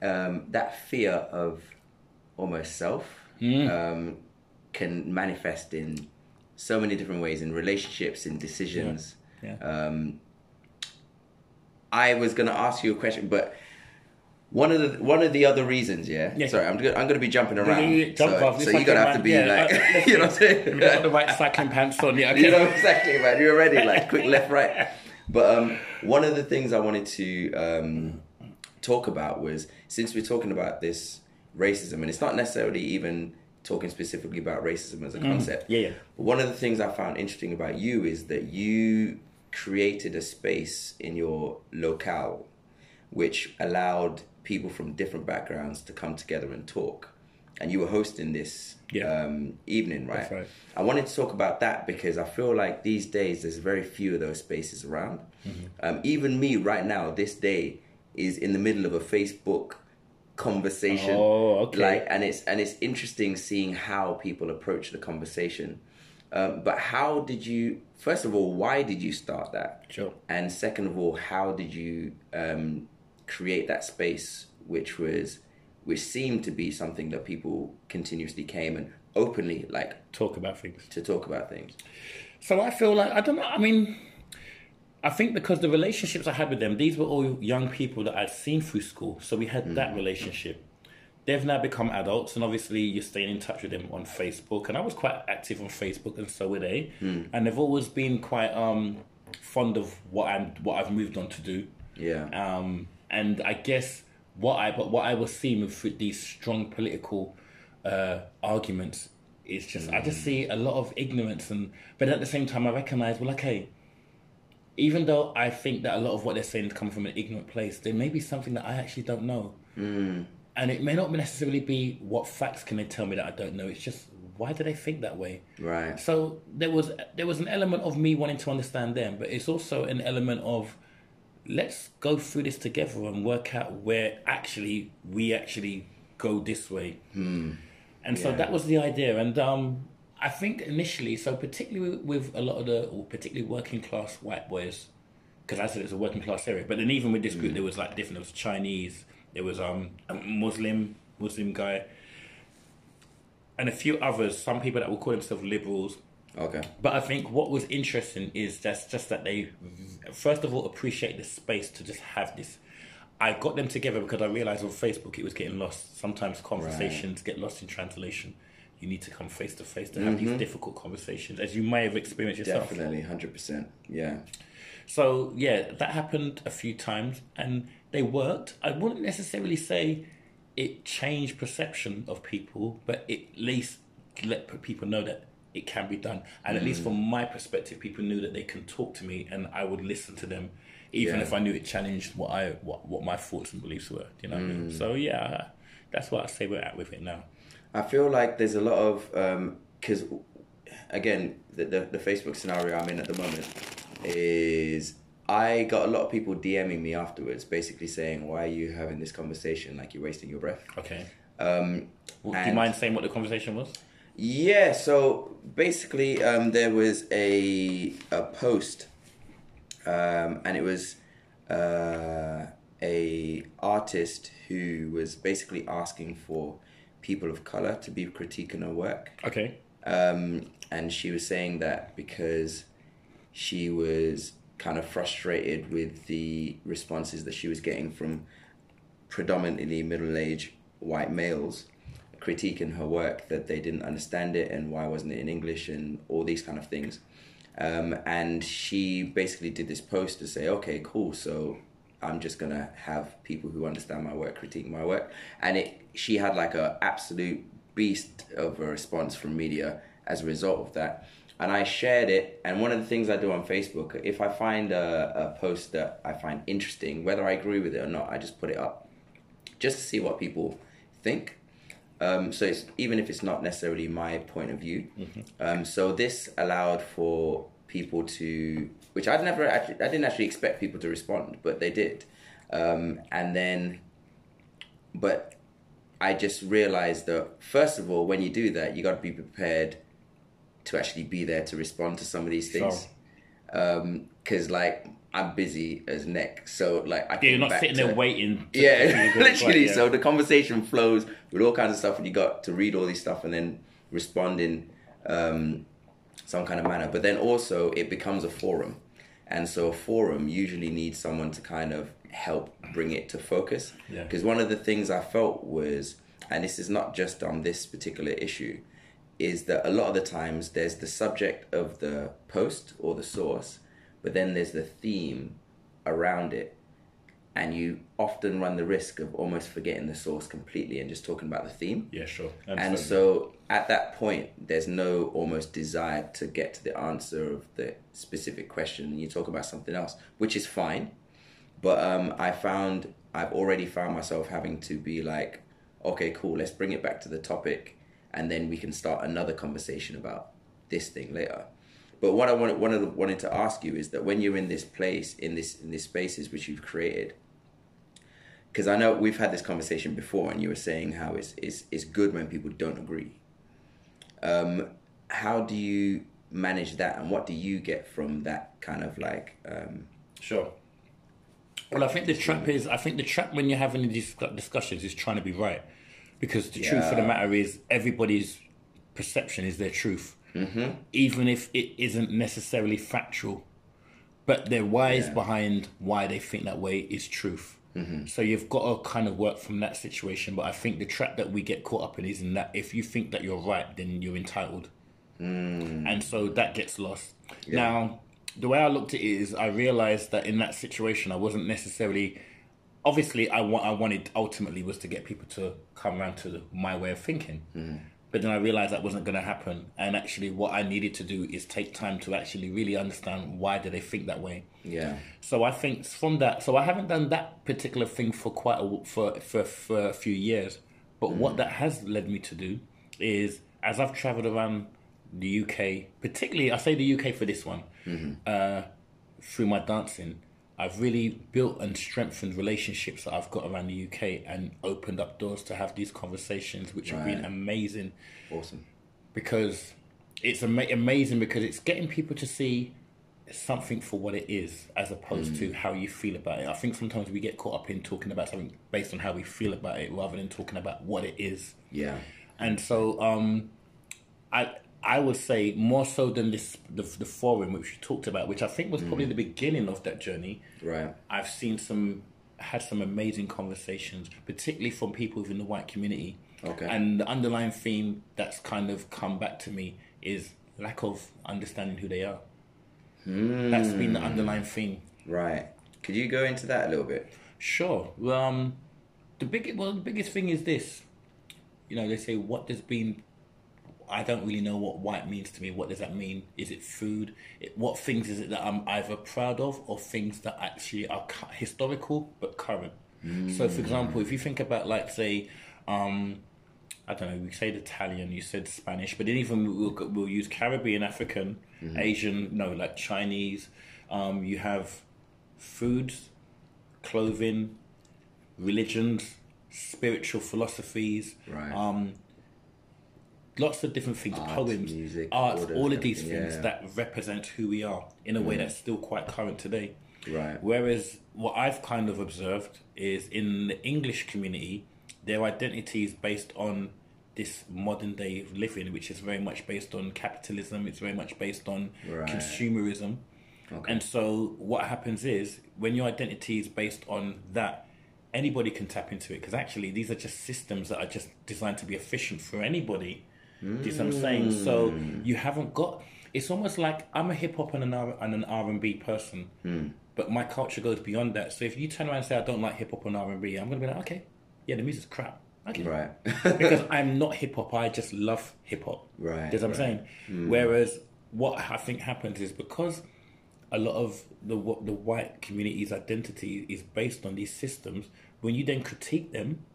um, that fear of almost self um, can manifest in so many different ways in relationships, in decisions. Yeah. Um, I was gonna ask you a question, but one of the one of the other reasons, yeah. Yeah. Sorry, I'm gonna, I'm gonna be jumping around. Yeah, yeah, jump so off. so you're gonna have to be like, you know what I'm saying? Got the right cycling pants on. Yeah, okay. You know exactly, man. You're ready, like quick left, right. But um, one of the things I wanted to um, talk about was since we're talking about this racism, and it's not necessarily even talking specifically about racism as a concept. Mm. Yeah, yeah. But one of the things I found interesting about you is that you created a space in your locale which allowed people from different backgrounds to come together and talk. And you were hosting this Yeah. um, evening, right? That's right. I wanted to talk about that because I feel like these days there's very few of those spaces around. Mm-hmm. Um, even me right now, this day, is in the middle of a Facebook conversation. Oh, okay. Like, and it's and it's interesting seeing how people approach the conversation. Um, but how did you? First of all, why did you start that? Sure. And second of all, how did you um, create that space, which was, which seemed to be something that people continuously came and openly like Talk about things. to talk about things. So I feel like I don't know. I mean, I think because the relationships I had with them, these were all young people that I'd seen through school, so we had that relationship. they've now become adults, and obviously you're staying in touch with them on Facebook. And I was quite active on Facebook, and so were they. And they've always been quite um, fond of what I'm what I've moved on to do. Yeah. Um, and I guess what I but what I was seeing with these strong political uh, arguments is just I just see a lot of ignorance and but at the same time I recognise well okay even though I think that a lot of what they're saying is coming from an ignorant place there may be something that I actually don't know. And it may not necessarily be what facts can they tell me that I don't know. It's just why do they think that way? Right. so there was there was an element of me wanting to understand them, but it's also an element of let's go through this together and work out where actually we actually go this way. And so that was the idea. And um, I think initially, so particularly with, a lot of the, or particularly working class white boys, because I said it's a working class area. But then even with this group, there was like different. There was Chinese, there was um a Muslim Muslim guy, and a few others. Some people that will call themselves liberals. Okay. But I think what was interesting is just just that they, first of all, appreciate the space to just have this. I got them together because I realized on Facebook it was getting lost. Sometimes conversations get lost in translation. You need to come face to face to have these mm-hmm. difficult conversations, as you may have experienced yourself. Definitely, hundred percent. Yeah. So yeah, that happened a few times, and they worked. I wouldn't necessarily say it changed perception of people, but it at least let people know that it can be done. And at least from mm. my perspective, people knew that they can talk to me, and I would listen to them, even Yeah. if I knew it challenged what I what, what my thoughts and beliefs were. You know. What I mean? Mm. So yeah, that's what I say we're at with it now. I feel like there's a lot of um, because again the, the the Facebook scenario I'm in at the moment is I got a lot of people DMing me afterwards, basically saying, "Why are you having this conversation? Like you're wasting your breath." Okay. Um, Well, do you mind saying what the conversation was? Yeah, so basically, um, there was a a post, um, and it was uh, a artist who was basically asking for people of color to be critiquing her work, Okay. um, and she was saying that because she was kind of frustrated with the responses that she was getting from predominantly middle-aged white males critiquing her work that they didn't understand it and why wasn't it in English and all these kind of things. Um, and she basically did this post to say, okay, cool. So I'm just gonna have people who understand my work critique my work. And it, she had like a absolute beast of a response from media as a result of that. And I shared it. And one of the things I do on Facebook, if I find a, a post that I find interesting, whether I agree with it or not, I just put it up just to see what people think. Um, so it's even if it's not necessarily my point of view. Um, so this allowed for people to, which I'd never actually, I didn't actually expect people to respond, but they did. Um, and then, but I just realized that first of all, when you do that, you got to be prepared to actually be there to respond to some of these things. Because like I'm busy as neck, so like I Yeah, you're not back sitting to- there waiting. to- yeah, literally. right, yeah. So the conversation flows with all kinds of stuff, and you got to read all these stuff and then respond in um, some kind of manner. But then also, it becomes a forum, and so a forum usually needs someone to kind of help bring it to focus. Yeah. Because one of the things I felt was, and this is not just on this particular issue, is that a lot of the times there's the subject of the post or the source, but then there's the theme around it and you often run the risk of almost forgetting the source completely and just talking about the theme. Yeah, sure. And so at that point, there's no almost desire to get to the answer of the specific question, and you talk about something else, which is fine. But um, I found I've already found myself having to be like, okay, cool, let's bring it back to the topic, and then we can start another conversation about this thing later. But what I wanted, one of the, wanted to ask you is that when you're in this place, in this in these spaces which you've created, because I know we've had this conversation before, and you were saying how it's it's, it's good when people don't agree. Um, how do you manage that, and what do you get from that kind of like? Um, Sure. Well, I think the trap is, I think the trap when you're having these discussions is trying to be right. Because the truth of the matter is, everybody's perception is their truth. Mm-hmm. Even if it isn't necessarily factual. But their whys Yeah. behind why they think that way is truth. Mm-hmm. So you've got to kind of work from that situation. But I think the trap that we get caught up in is in that if you think that you're right, then you're entitled, mm. and so that gets lost. Now, the way I looked at it is, I realized that in that situation, I wasn't necessarily. Obviously, I want I wanted ultimately was to get people to come around to my way of thinking. Mm. But then I realized that wasn't going to happen, and actually, what I needed to do is take time to actually really understand why do they think that way. Yeah. So I think from that, so I haven't done that particular thing for quite a for for, for a few years. But what that has led me to do is, as I've travelled around the UK, particularly I say the UK for this one, uh, through my dancing, I've really built and strengthened relationships that I've got around the UK and opened up doors to have these conversations, which have been amazing Awesome. because it's ama- amazing because it's getting people to see something for what it is as opposed to how you feel about it. I think sometimes we get caught up in talking about something based on how we feel about it rather than talking about what it is. Yeah. And so um, I I would say more so than this the, the forum which you talked about, which I think was probably the beginning of that journey. Right. I've seen some had some amazing conversations, particularly from people within the white community. Okay. And the underlying theme that's kind of come back to me is lack of understanding who they are. That's been the underlying theme. Right. Could you go into that a little bit? Sure. Well, um, the big well, the biggest thing is this. You know, they say what does being. I don't really know what white means to me. What does that mean? Is it food? It, what things is it that I'm either proud of, or things that actually are historical but current? So, for example, if you think about, like, say, um, I don't know, we said Italian, you said Spanish, but then even we'll, we'll use Caribbean, African, Asian, no, like Chinese. Um, you have foods, clothing, religions, spiritual philosophies, Right. um, lots of different things, Art, poems, music, arts, all all of these things yeah. Mm. that represent who we are in a way that's still quite current today. Right. Whereas what I've kind of observed is in the English community, their identity is based on this modern day living, which is very much based on capitalism. It's very much based on Right. consumerism. Okay. And so what happens is when your identity is based on that, anybody can tap into it because actually these are just systems that are just designed to be efficient for anybody. Do you see what I'm saying? So mm. you haven't got. It's almost like I'm a hip hop and an R and an R and B person, mm. but my culture goes beyond that. So if you turn around and say I don't like hip hop and R and B, I'm gonna be like, okay, yeah, the music's crap. Okay, Right. because I'm not hip hop. I just love hip hop. Right, Do you know what I'm right. saying? Mm. Whereas what I think happens is because a lot of the the white community's identity is based on these systems. When you then critique them,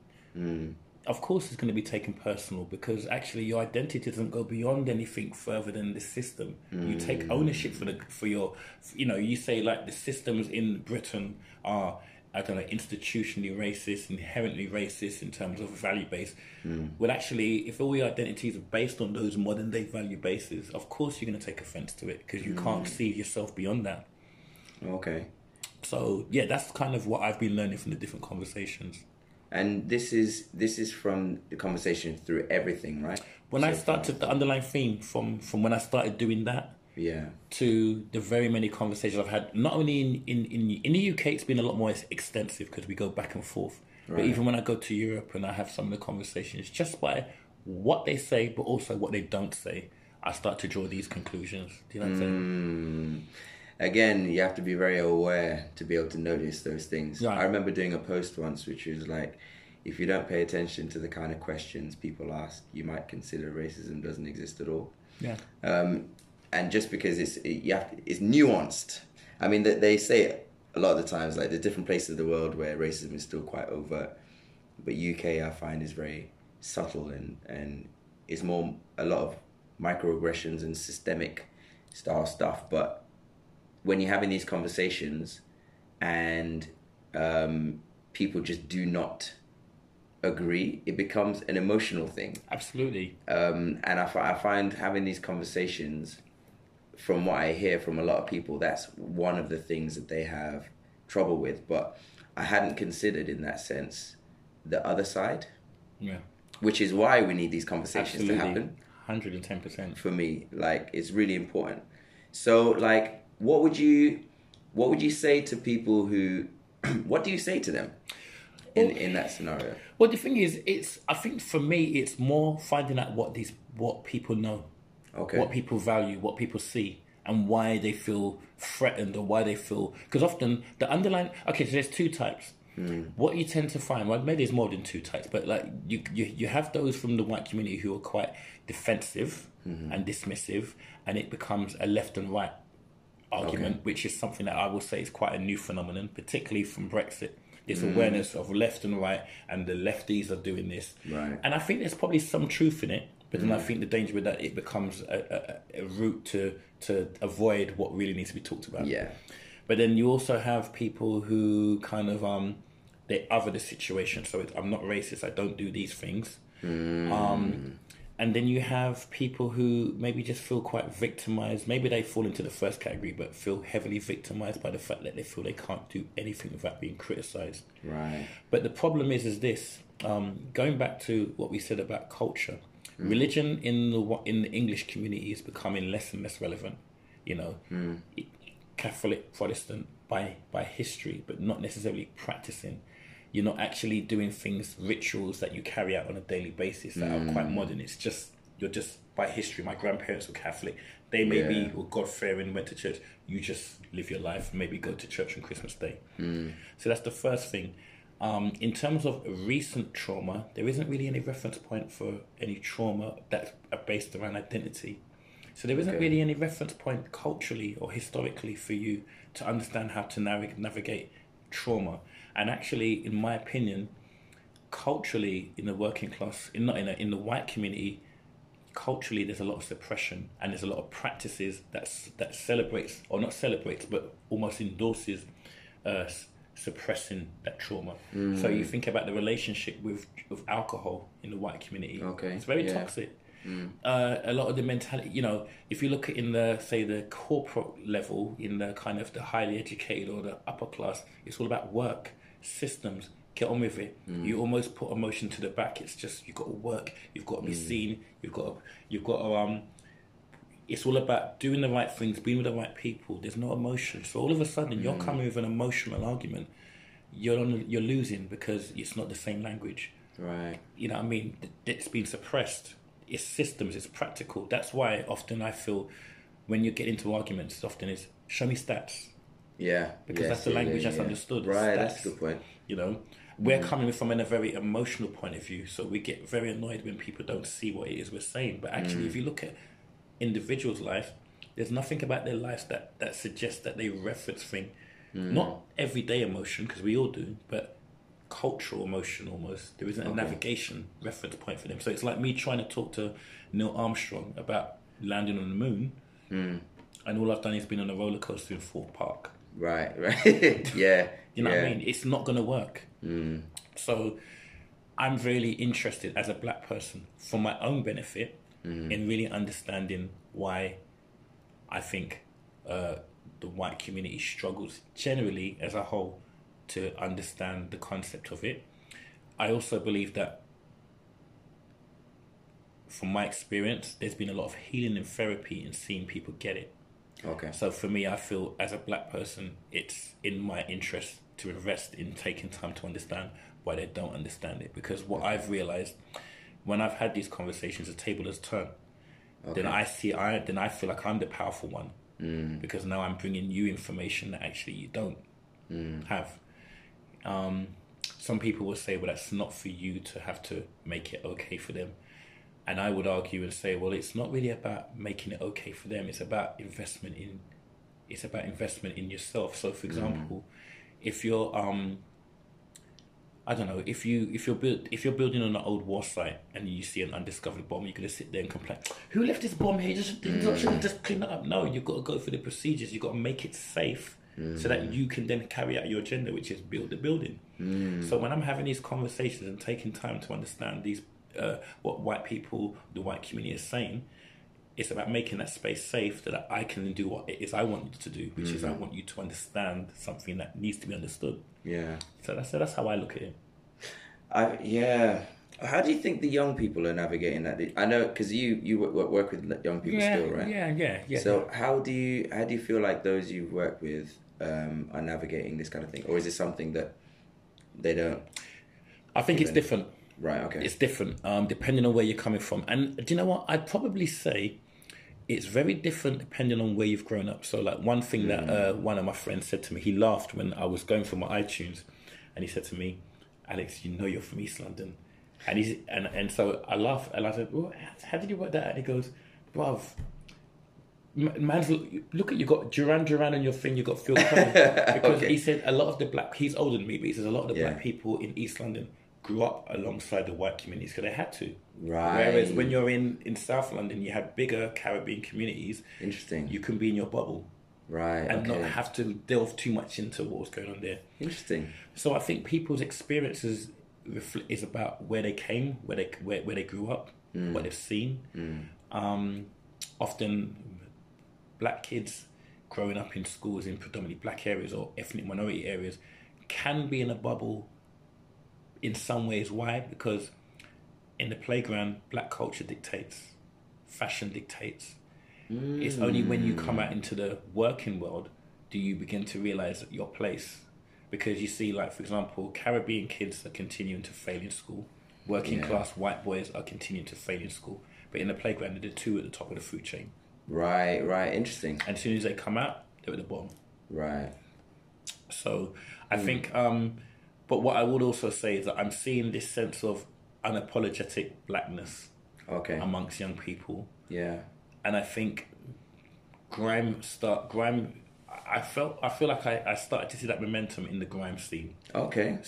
of course it's going to be taken personal because actually your identity doesn't go beyond anything further than the system. You take hmm. ownership for the for your, you know, you say like the systems in Britain are. I don't know, institutionally racist, inherently racist in terms of value base. Hmm. Well, actually, if all your identities are based on those modern day value bases, of course you're going to take offense to it because you hmm. can't see yourself beyond that. okay. So, yeah, that's kind of what I've been learning from the different conversations. And this is this is from the conversation through everything, right? When I So started the underlying theme from from when I started doing that Yeah. to the very many conversations I've had, not only in in in, in the UK, it's been a lot more extensive because we go back and forth. But even when I go to Europe and I have some of the conversations, just by what they say, but also what they don't say, I start to draw these conclusions. Do you know what I'm saying? Mm. Again, you have to be very aware to be able to notice those things. Right. I remember doing a post once which was like if you don't pay attention to the kind of questions people ask, you might consider racism doesn't exist at all. Yeah. um, and just because it's it, you have, it's nuanced. I mean, they, they say it a lot of the times like there's different places of the world where racism is still quite overt, but UK I find is very subtle and and is more a lot of microaggressions and systemic style stuff. But when you're having these conversations and um, people just do not agree, it becomes an emotional thing Absolutely. um, and I, I find having these conversations from what I hear from a lot of people that's one of the things that they have trouble with but I hadn't considered in that sense the other side Yeah. which is why we need these conversations Absolutely. to happen Hundred and ten percent. for me like it's really important so like what would you what would you say to people who what do you say to them in in that scenario? Well, the thing is, it's. I think for me, it's more finding out what these what people know, Okay. what people value, what people see, and why they feel threatened or why they feel. Because often the underlying. Okay, so there's two types. Hmm. What you tend to find, well, maybe there's more than two types, but like you, you, you have those from the white community who are quite defensive hmm. and dismissive, and it becomes a left and right argument, which is something that I will say is quite a new phenomenon, particularly from Brexit. This awareness of left and right, and the lefties are doing this. Right. And I think there's probably some truth in it, but then I think the danger with that it becomes a, a, a route to to avoid what really needs to be talked about. Yeah. But then you also have people who kind of um they other the situation. So I'm not racist. I don't do these things. Um, and then you have people who maybe just feel quite victimized. Maybe they fall into the first category, but feel heavily victimized by the fact that they feel they can't do anything without being criticized. Right. But the problem is, is this: um, going back to what we said about culture, religion in the in the English community is becoming less and less relevant. You know, Catholic, Protestant by by history, but not necessarily practicing. You're not actually doing things, rituals that you carry out on a daily basis that are quite mm. modern. It's just you're just by history. My grandparents were Catholic. They maybe Yeah. were God fearing, went to church. You just live your life. Maybe go to church on Christmas Day. Mm. So that's the first thing. Um, in terms of recent trauma, there isn't really any reference point for any trauma that's uh, based around identity. So there isn't Okay. really any reference point culturally or historically for you to understand how to navig- navigate trauma. And actually, in my opinion, culturally in the working class, in not in, a, in the white community, culturally there's a lot of suppression and there's a lot of practices that that celebrates or not celebrates but almost endorses uh, suppressing that trauma. So you think about the relationship with with alcohol in the white community. Okay, it's very yeah. toxic. Uh, a lot of the mentality, you know, if you look at in the say the corporate level, in the kind of the highly educated or the upper class, it's all about work, systems. Get on with it. Mm. You almost put emotion to the back. It's just you've got to work. You've got to be mm. seen. You've got to, you've got to um. It's all about doing the right things, being with the right people. There's no emotion. So all of a sudden, you're mm. coming with an emotional argument. You're on, you're losing because it's not the same language Right. you know what I mean? It's been suppressed. It's systems, it's practical. That's why often I feel when you get into arguments, often is show me stats, Yeah. Because yes, that's the language yeah, that's yeah. understood. Right. Stats. That's a good point. you know? We're mm. coming from in a very emotional point of view, so we get very annoyed when people don't see what it is we're saying. But actually, if mm. you look at individuals' life, there's nothing about their lives that, that suggests that they reference thing. Mm. Not everyday emotion, because we all do, but cultural emotion almost. There isn't a Okay. navigation reference point for them. So it's like me trying to talk to Neil Armstrong about landing on the moon, and all I've done is been on a roller coaster in Thorpe Park. Right. Right. yeah. You know yeah. what I mean? It's not going to work. So I'm really interested as a black person for my own benefit in really understanding why I think uh, the white community struggles generally as a whole to understand the concept of it. I also believe that from my experience, there's been a lot of healing and therapy in seeing people get it. Okay. So for me, I feel as a black person, it's in my interest to invest in taking time to understand why they don't understand it. Because what I've realized when I've had these conversations, the table has turned. Then I see, I then I feel like I'm the powerful one because now I'm bringing you information that actually you don't have. Um, some people will say, well, that's not for you to have to make it okay for them. And I would argue and say, well, it's not really about making it okay for them. It's about investment in, it's about investment in yourself. So, for mm. example, if you're, um, I don't know, if you if you're build, if you're building on an old war site and you see an undiscovered bomb, you're gonna sit there and complain, who left this bomb here? Just just, just clean it up. No, you've got to go through the procedures. You've got to make it safe so that mm. you can then carry out your agenda, which is build the building. Mm. So when I'm having these conversations and taking time to understand these uh, what white people, the white community is saying, it's about making that space safe so that I can do what it is I want you to do, which is I want you to understand something that needs to be understood. Yeah. So that's that's how I look at it. I yeah. How do you think the young people are navigating that? I know because you you work with young people yeah, still, right? Yeah, yeah, yeah. So how do you how do you feel like those you've worked with um, are navigating this kind of thing, or is it something that they don't? I think it's different. Right. Okay. It's different um, depending on where you're coming from. And do you know what? I'd probably say it's very different depending on where you've grown up. So, like one thing that uh, one of my friends said to me, he laughed when I was going through my iTunes, and he said to me, "Alex, you know you're from East London," and he's and and so I laughed and I said, well, "How did you work that?" out?" And he goes, "Bruv." Man's look at you got Duran Duran on your thing. You got Phil Collins because Okay. he said a lot of the black. He's older than me, but he says a lot of the Yeah. black people in East London grew up alongside the white communities because they had to. Right. Whereas when you're in in South London, you have bigger Caribbean communities. Interesting. You can be in your bubble right. and okay. not have to delve too much into what was going on there. Interesting. So I think people's experiences refl- is about where they came, where they where, where they grew up, what they've seen. Um, often, black kids growing up in schools in predominantly black areas or ethnic minority areas can be in a bubble. In some ways, why? Because in the playground, black culture dictates, fashion dictates. It's only when you come out into the working world do you begin to realize your place. Because you see, like, for example, Caribbean kids are continuing to fail in school. Working Yeah. class white boys are continuing to fail in school. But in the playground, they're the two at the top of the food chain. Right. Right. Interesting. And as soon as they come out, they're at the bottom. Right. So I think, um, but what I would also say is that I'm seeing this sense of unapologetic blackness Okay. amongst young people. yeah. and I think grime start grime. I felt I feel like I, I started to see that momentum in the grime scene. Okay.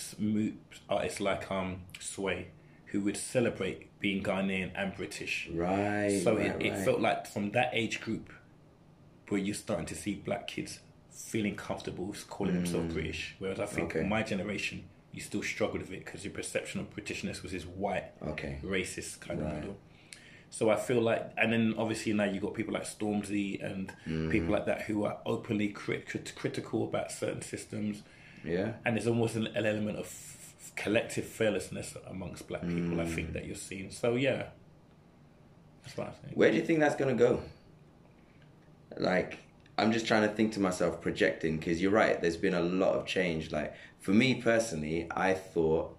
Artists like um Sway, who would celebrate being Ghanaian and British. Right. So right, it, it right. felt like from that age group, where you're starting to see black kids feeling comfortable calling themselves British. Whereas I think Mm. Okay. my generation, you still struggled with it because your perception of Britishness was this white Okay. racist kind Right. of model. So I feel like, and then obviously now you've got people like Stormzy and Mm-hmm. people like that who are openly crit- crit- critical about certain systems, Yeah. and there's almost an, an element of f- collective fearlessness amongst black people. I Mm. think that you're seeing. So yeah, that's what I think. Where do you think that's gonna go? Like, I'm just trying to think to myself, projecting, because you're right. There's been a lot of change. Like for me personally, I thought,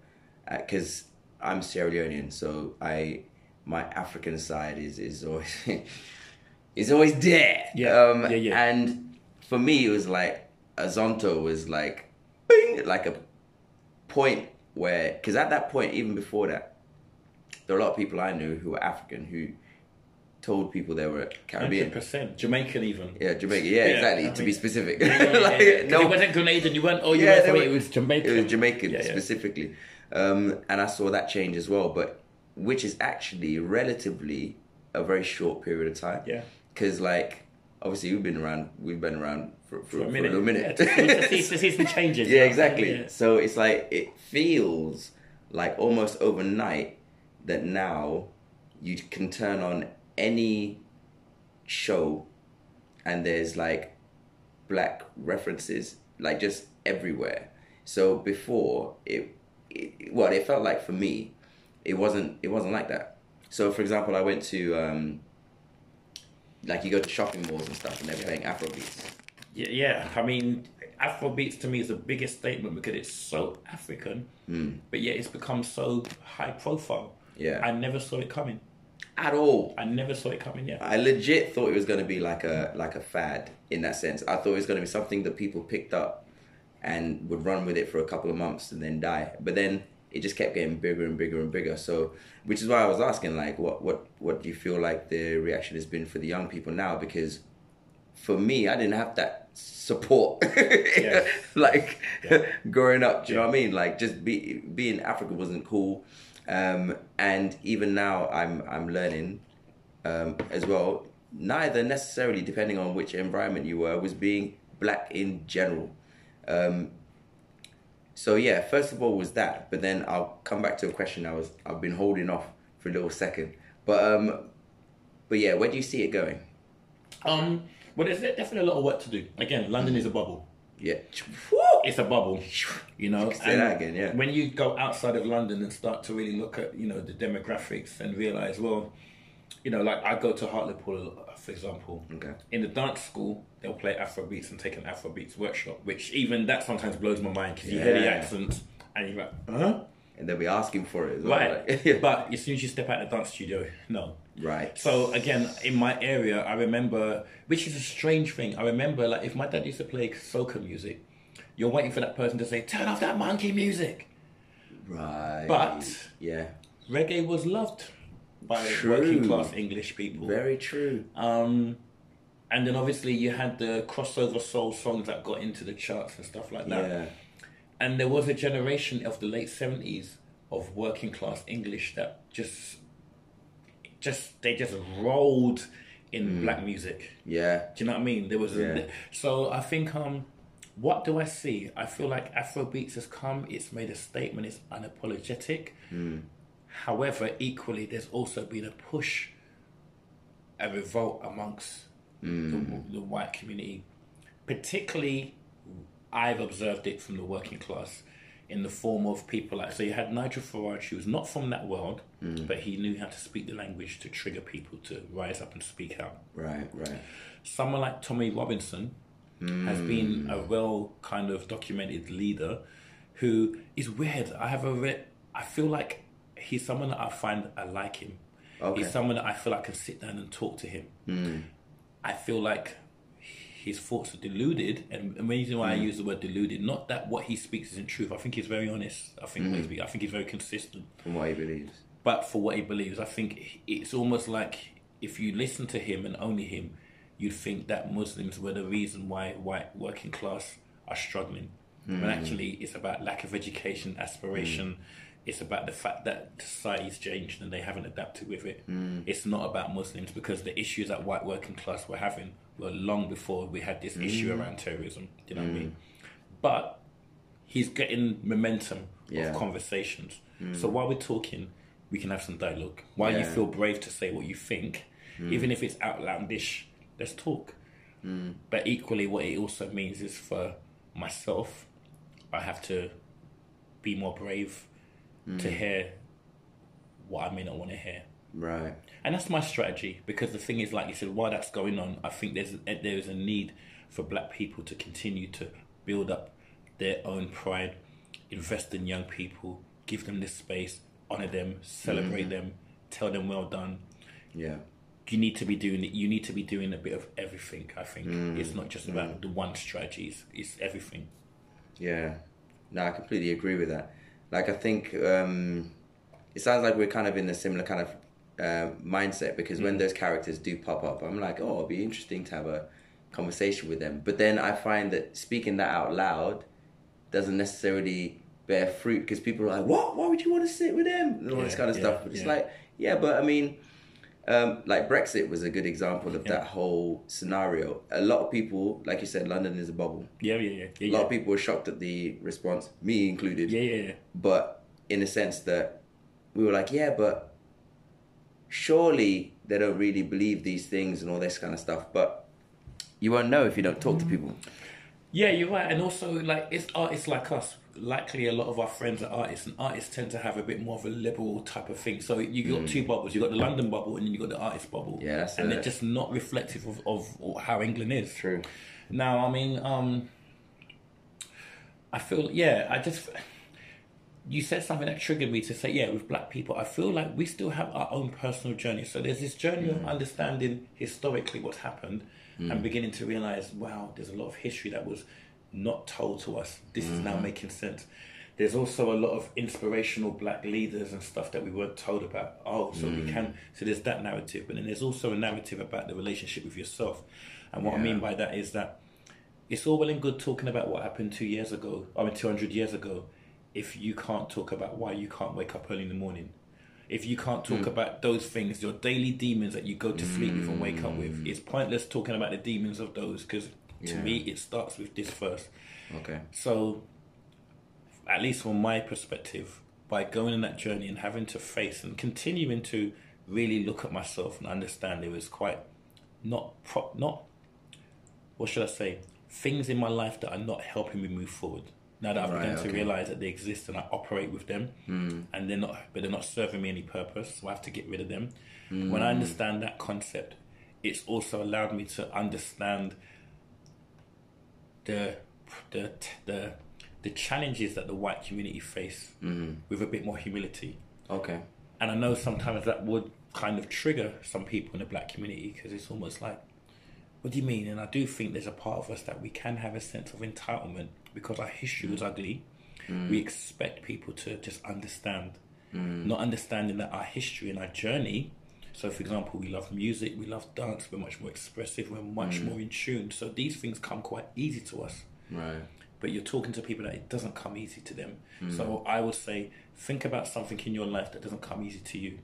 because I'm Sierra Leonean, so I my African side is is always is always there. Yeah, Um, yeah, yeah. And for me, it was like Azonto was like, bing, like a point where, because at that point, even before that, there were a lot of people I knew who were African who told people they were Caribbean. Hundred percent Jamaican even. Yeah, Jamaica. Yeah, Yeah, exactly. I to be specific. Yeah, like, yeah. no, it wasn't Grenadian. You weren't. Oh, you Yeah, weren't they from were- it. Was Jamaican. it was Jamaican specifically, um, and I saw that change as well. But which is actually relatively a very short period of time. Yeah. Because like obviously we've been around, we've been around for, for, For a minute. little minute. Yeah, to, see, to, see, some changes. yeah, exactly. So it's like it feels like almost overnight that now you can turn on any show and there's like black references like just everywhere. So before it, it well, it felt like for me, it wasn't it wasn't like that. So for example, I went to um, like you go to shopping malls and stuff and they're playing Afrobeats. Yeah, yeah. I mean, Afrobeats to me is the biggest statement because it's so African, but yet it's become so high profile. Yeah. I never saw it coming. At all. I never saw it coming. Yeah, I legit thought it was going to be like a like a fad in that sense. I thought it was going to be something that people picked up and would run with it for a couple of months and then die. But then it just kept getting bigger and bigger and bigger. So, which is why I was asking, like, what what what do you feel like the reaction has been for the young people now? Because for me, I didn't have that support. Like Yeah. growing up, do you know what I mean? Like just be, being African wasn't cool. Um, and even now, I'm I'm learning um, as well. Neither necessarily, depending on which environment you were, was being black in general. Um, so yeah, first of all was that, but then I'll come back to a question I was I've been holding off for a little second. But um, but yeah, where do you see it going? Um, well, there's definitely a lot of work to do. Again, London is a bubble. Yeah, It's a bubble, you know. Say that again, yeah. When you go outside of London and start to really look at, you know, the demographics and realize, well, you know, like I go to Hartlepool for example. Okay. In the dance school, they'll play Afro beats and take an Afro beats workshop, which even that sometimes blows my mind because you hear the Yeah. accent and you're like, uh-huh. huh? And they'll be asking for it as well. Right. like- but as soon as you step out of the dance studio, no. Right. So again, in my area, I remember, which is a strange thing. I remember, like, if my dad used to play soca music, you're waiting for that person to say, "Turn off that monkey music." Right. But- yeah, Reggae was loved by True. working class English people. very true. Um, and then obviously you had the crossover soul songs that got into the charts and stuff like that. Yeah. And there was a generation of the late seventies of working class English that just, just they just rolled in hmm. black music. Yeah. Do you know what I mean? There was Yeah. a, so I think um, what do I see? I feel like Afrobeats has come. It's made a statement. It's unapologetic. Hmm. However, equally, there's also been a push, a revolt amongst the, hmm. the white community. Particularly, I've observed it from the working class in the form of people like so you had Nigel Farage who was not from that world mm. but he knew how to speak the language to trigger people to rise up and speak out Right. Right. someone like Tommy Robinson has mm. been a well kind of documented leader who is weird. I have a re- I feel like he's someone that I find I like him. Okay. He's someone that I feel like I can sit down and talk to him. Mm. I feel like his thoughts are deluded, and the reason why I mm. use the word deluded, not that what he speaks isn't truth. I think he's very honest. I think mm. speaks- I think he's very consistent From what he believes. but for what he believes. I think it's almost like if you listen to him and only him, you'd think that Muslims were the reason why white working class are struggling. When mm. actually, it's about lack of education, aspiration. It's about the fact that society's changed and they haven't adapted with it. It's not about Muslims because the issues that white working class were having were long before we had this issue mm. around terrorism. Do you know what I mm. mean? But he's getting momentum Yeah. of conversations. Mm. So while we're talking, we can have some dialogue. While you feel brave to say what you think, even if it's outlandish, let's talk. But equally, what it also means is for myself, I have to be more brave to hear what I may not want to hear. Right. And that's my strategy because the thing is, like you said, while that's going on, I think there's there is a need for black people to continue to build up their own pride, invest in young people, give them this space, honor them, celebrate mm-hmm. them, tell them well done. Yeah. You need to be doing it. You need to be doing a bit of everything. I think mm-hmm. it's not just about mm-hmm. the one strategies; it's everything. Yeah. No, I completely agree with that. Like, I think um, it sounds like we're kind of in a similar kind of uh, mindset because when those characters do pop up, I'm like, oh, it'd be interesting to have a conversation with them. But then I find that speaking that out loud doesn't necessarily bear fruit because people are like, what? Why would you want to sit with them? And all this kind of yeah, stuff. But it's yeah. like, yeah, but I mean, um, like Brexit was a good example of Yeah. that whole scenario. A lot of people, like you said, London is a bubble. Yeah, yeah, yeah, yeah. A lot yeah. of people were shocked at the response, me included. Yeah, yeah, yeah. But in the sense that we were like, yeah, but surely they don't really believe these things and all this kind of stuff. But you won't know if you don't talk to people. Yeah, you're right. And also, like, it's artists like us. Likely, a lot of our friends are artists, and artists tend to have a bit more of a liberal type of thing. So you got two bubbles. You got the London bubble, and then you got the artist bubble. Mm. Yeah, and a- they're just not reflective of, of how England is. True. Now, I mean, um, I feel yeah. I just you said something that triggered me to say yeah. With black people, I feel like we still have our own personal journey. So there's this journey of mm. understanding historically what's happened and mm. beginning to realize wow, there's a lot of history that was not told to us. This is now mm-hmm. making sense. There's also a lot of inspirational black leaders and stuff that we weren't told about. Oh, so we mm. can. So there's that narrative, but then there's also a narrative about the relationship with yourself. And what I mean by that is that it's all well and good talking about what happened two years ago, I mean, 200 years ago, if you can't talk about why you can't wake up early in the morning. If you can't talk hmm. about those things, your daily demons that you go to sleep with and wake up with, hmm. it's pointless talking about the demons of those because to Yeah. me, it starts with this first. Okay. So, at least from my perspective, by going on that journey and having to face and continuing to really look at myself and understand there was quite not pro- not what should I say things in my life that are not helping me move forward. Now that I've Right, begun to realize that they exist and I operate with them, hmm. and they're not, but they're not serving me any purpose, so I have to get rid of them. Hmm. When I understand that concept, it's also allowed me to understand the the the the challenges that the white community face hmm. with a bit more humility. Okay. And I know sometimes that would kind of trigger some people in the black community because it's almost like, what do you mean? And I do think there's a part of us that we can have a sense of entitlement because our history was mm. ugly. We mm. expect people to just understand, not understanding that our history and our journey. So, for example, we love music, we love dance, we're much more expressive, we're much mm. more in tune. So, these things come quite easy to us Right. but you're talking to people that it doesn't come easy to them. So I would say, think about something in your life that doesn't come easy to you,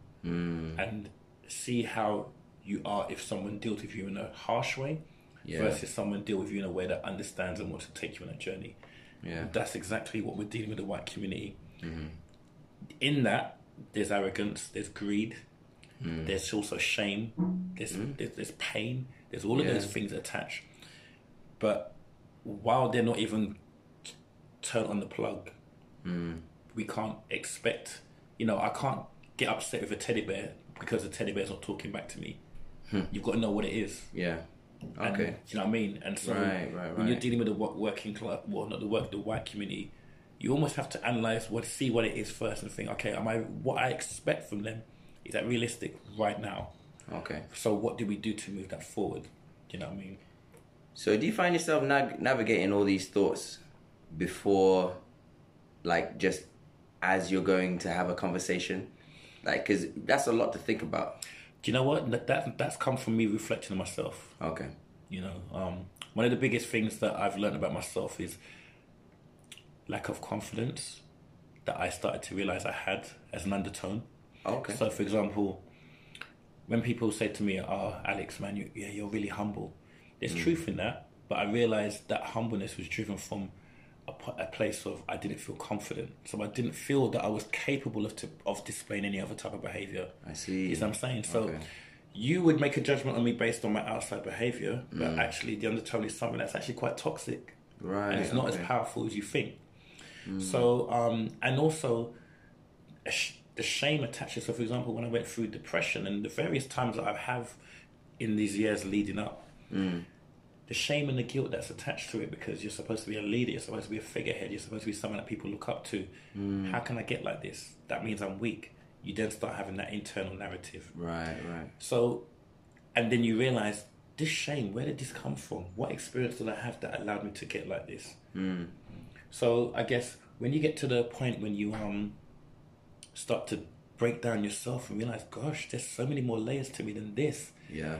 and see how you are if someone deals with you in a harsh way Yeah. versus someone deal with you in a way that understands and wants to take you on a journey. Yeah. That's exactly what we're dealing with the white community. Mm-hmm. In that, there's arrogance, there's greed, mm. there's also shame, there's, mm-hmm. there's there's pain, there's all of Yeah. those things attached. But while they're not even turn on the plug, mm. we can't expect. You know, I can't get upset with a teddy bear because the teddy bear's not talking back to me. Hmm. You've got to know what it is. Yeah. And, Okay. do you know what I mean? And so Right, right, when you're dealing with the working class, well, not the work, the white community, you almost have to analyze what, see what it is first, and think, okay, am I what I expect from them? Is that realistic right now? Okay. So what do we do to move that forward? Do you know what I mean? So do you find yourself nav- navigating all these thoughts before, like, just as you're going to have a conversation? Like, because that's a lot to think about. Do you know what? That, that that's come from me reflecting on myself. Okay. You know, um, one of the biggest things that I've learned about myself is lack of confidence that I started to realize I had as an undertone. Okay. So, for example, when people say to me, "Oh, Alex, man, you, yeah, you're really humble," there's truth in that. But I realized that humbleness was driven from a, a place of I didn't feel confident, so I didn't feel that I was capable of to, of displaying any other type of behavior. I see. You see what I'm saying? So. Okay. You would make a judgment on me based on my outside behavior, Mm. but actually the undertone is something that's actually quite toxic Right. and it's not okay. Mm. as powerful as you think. So, um, and also the shame attaches. So, for example, when I went through depression and the various times that I have in these years leading up, Mm. The shame and the guilt that's attached to it because you're supposed to be a leader, you're supposed to be a figurehead, you're supposed to be someone that people look up to. Mm. How can I get like this? That means I'm weak. You then start having that internal narrative. Right. Right. So, and then you realize this shame, where did this come from? What experience did I have that allowed me to get like this? Mm. So I guess when you get to the point when you um start to break down yourself and realize, gosh, there's so many more layers to me than this, Yeah.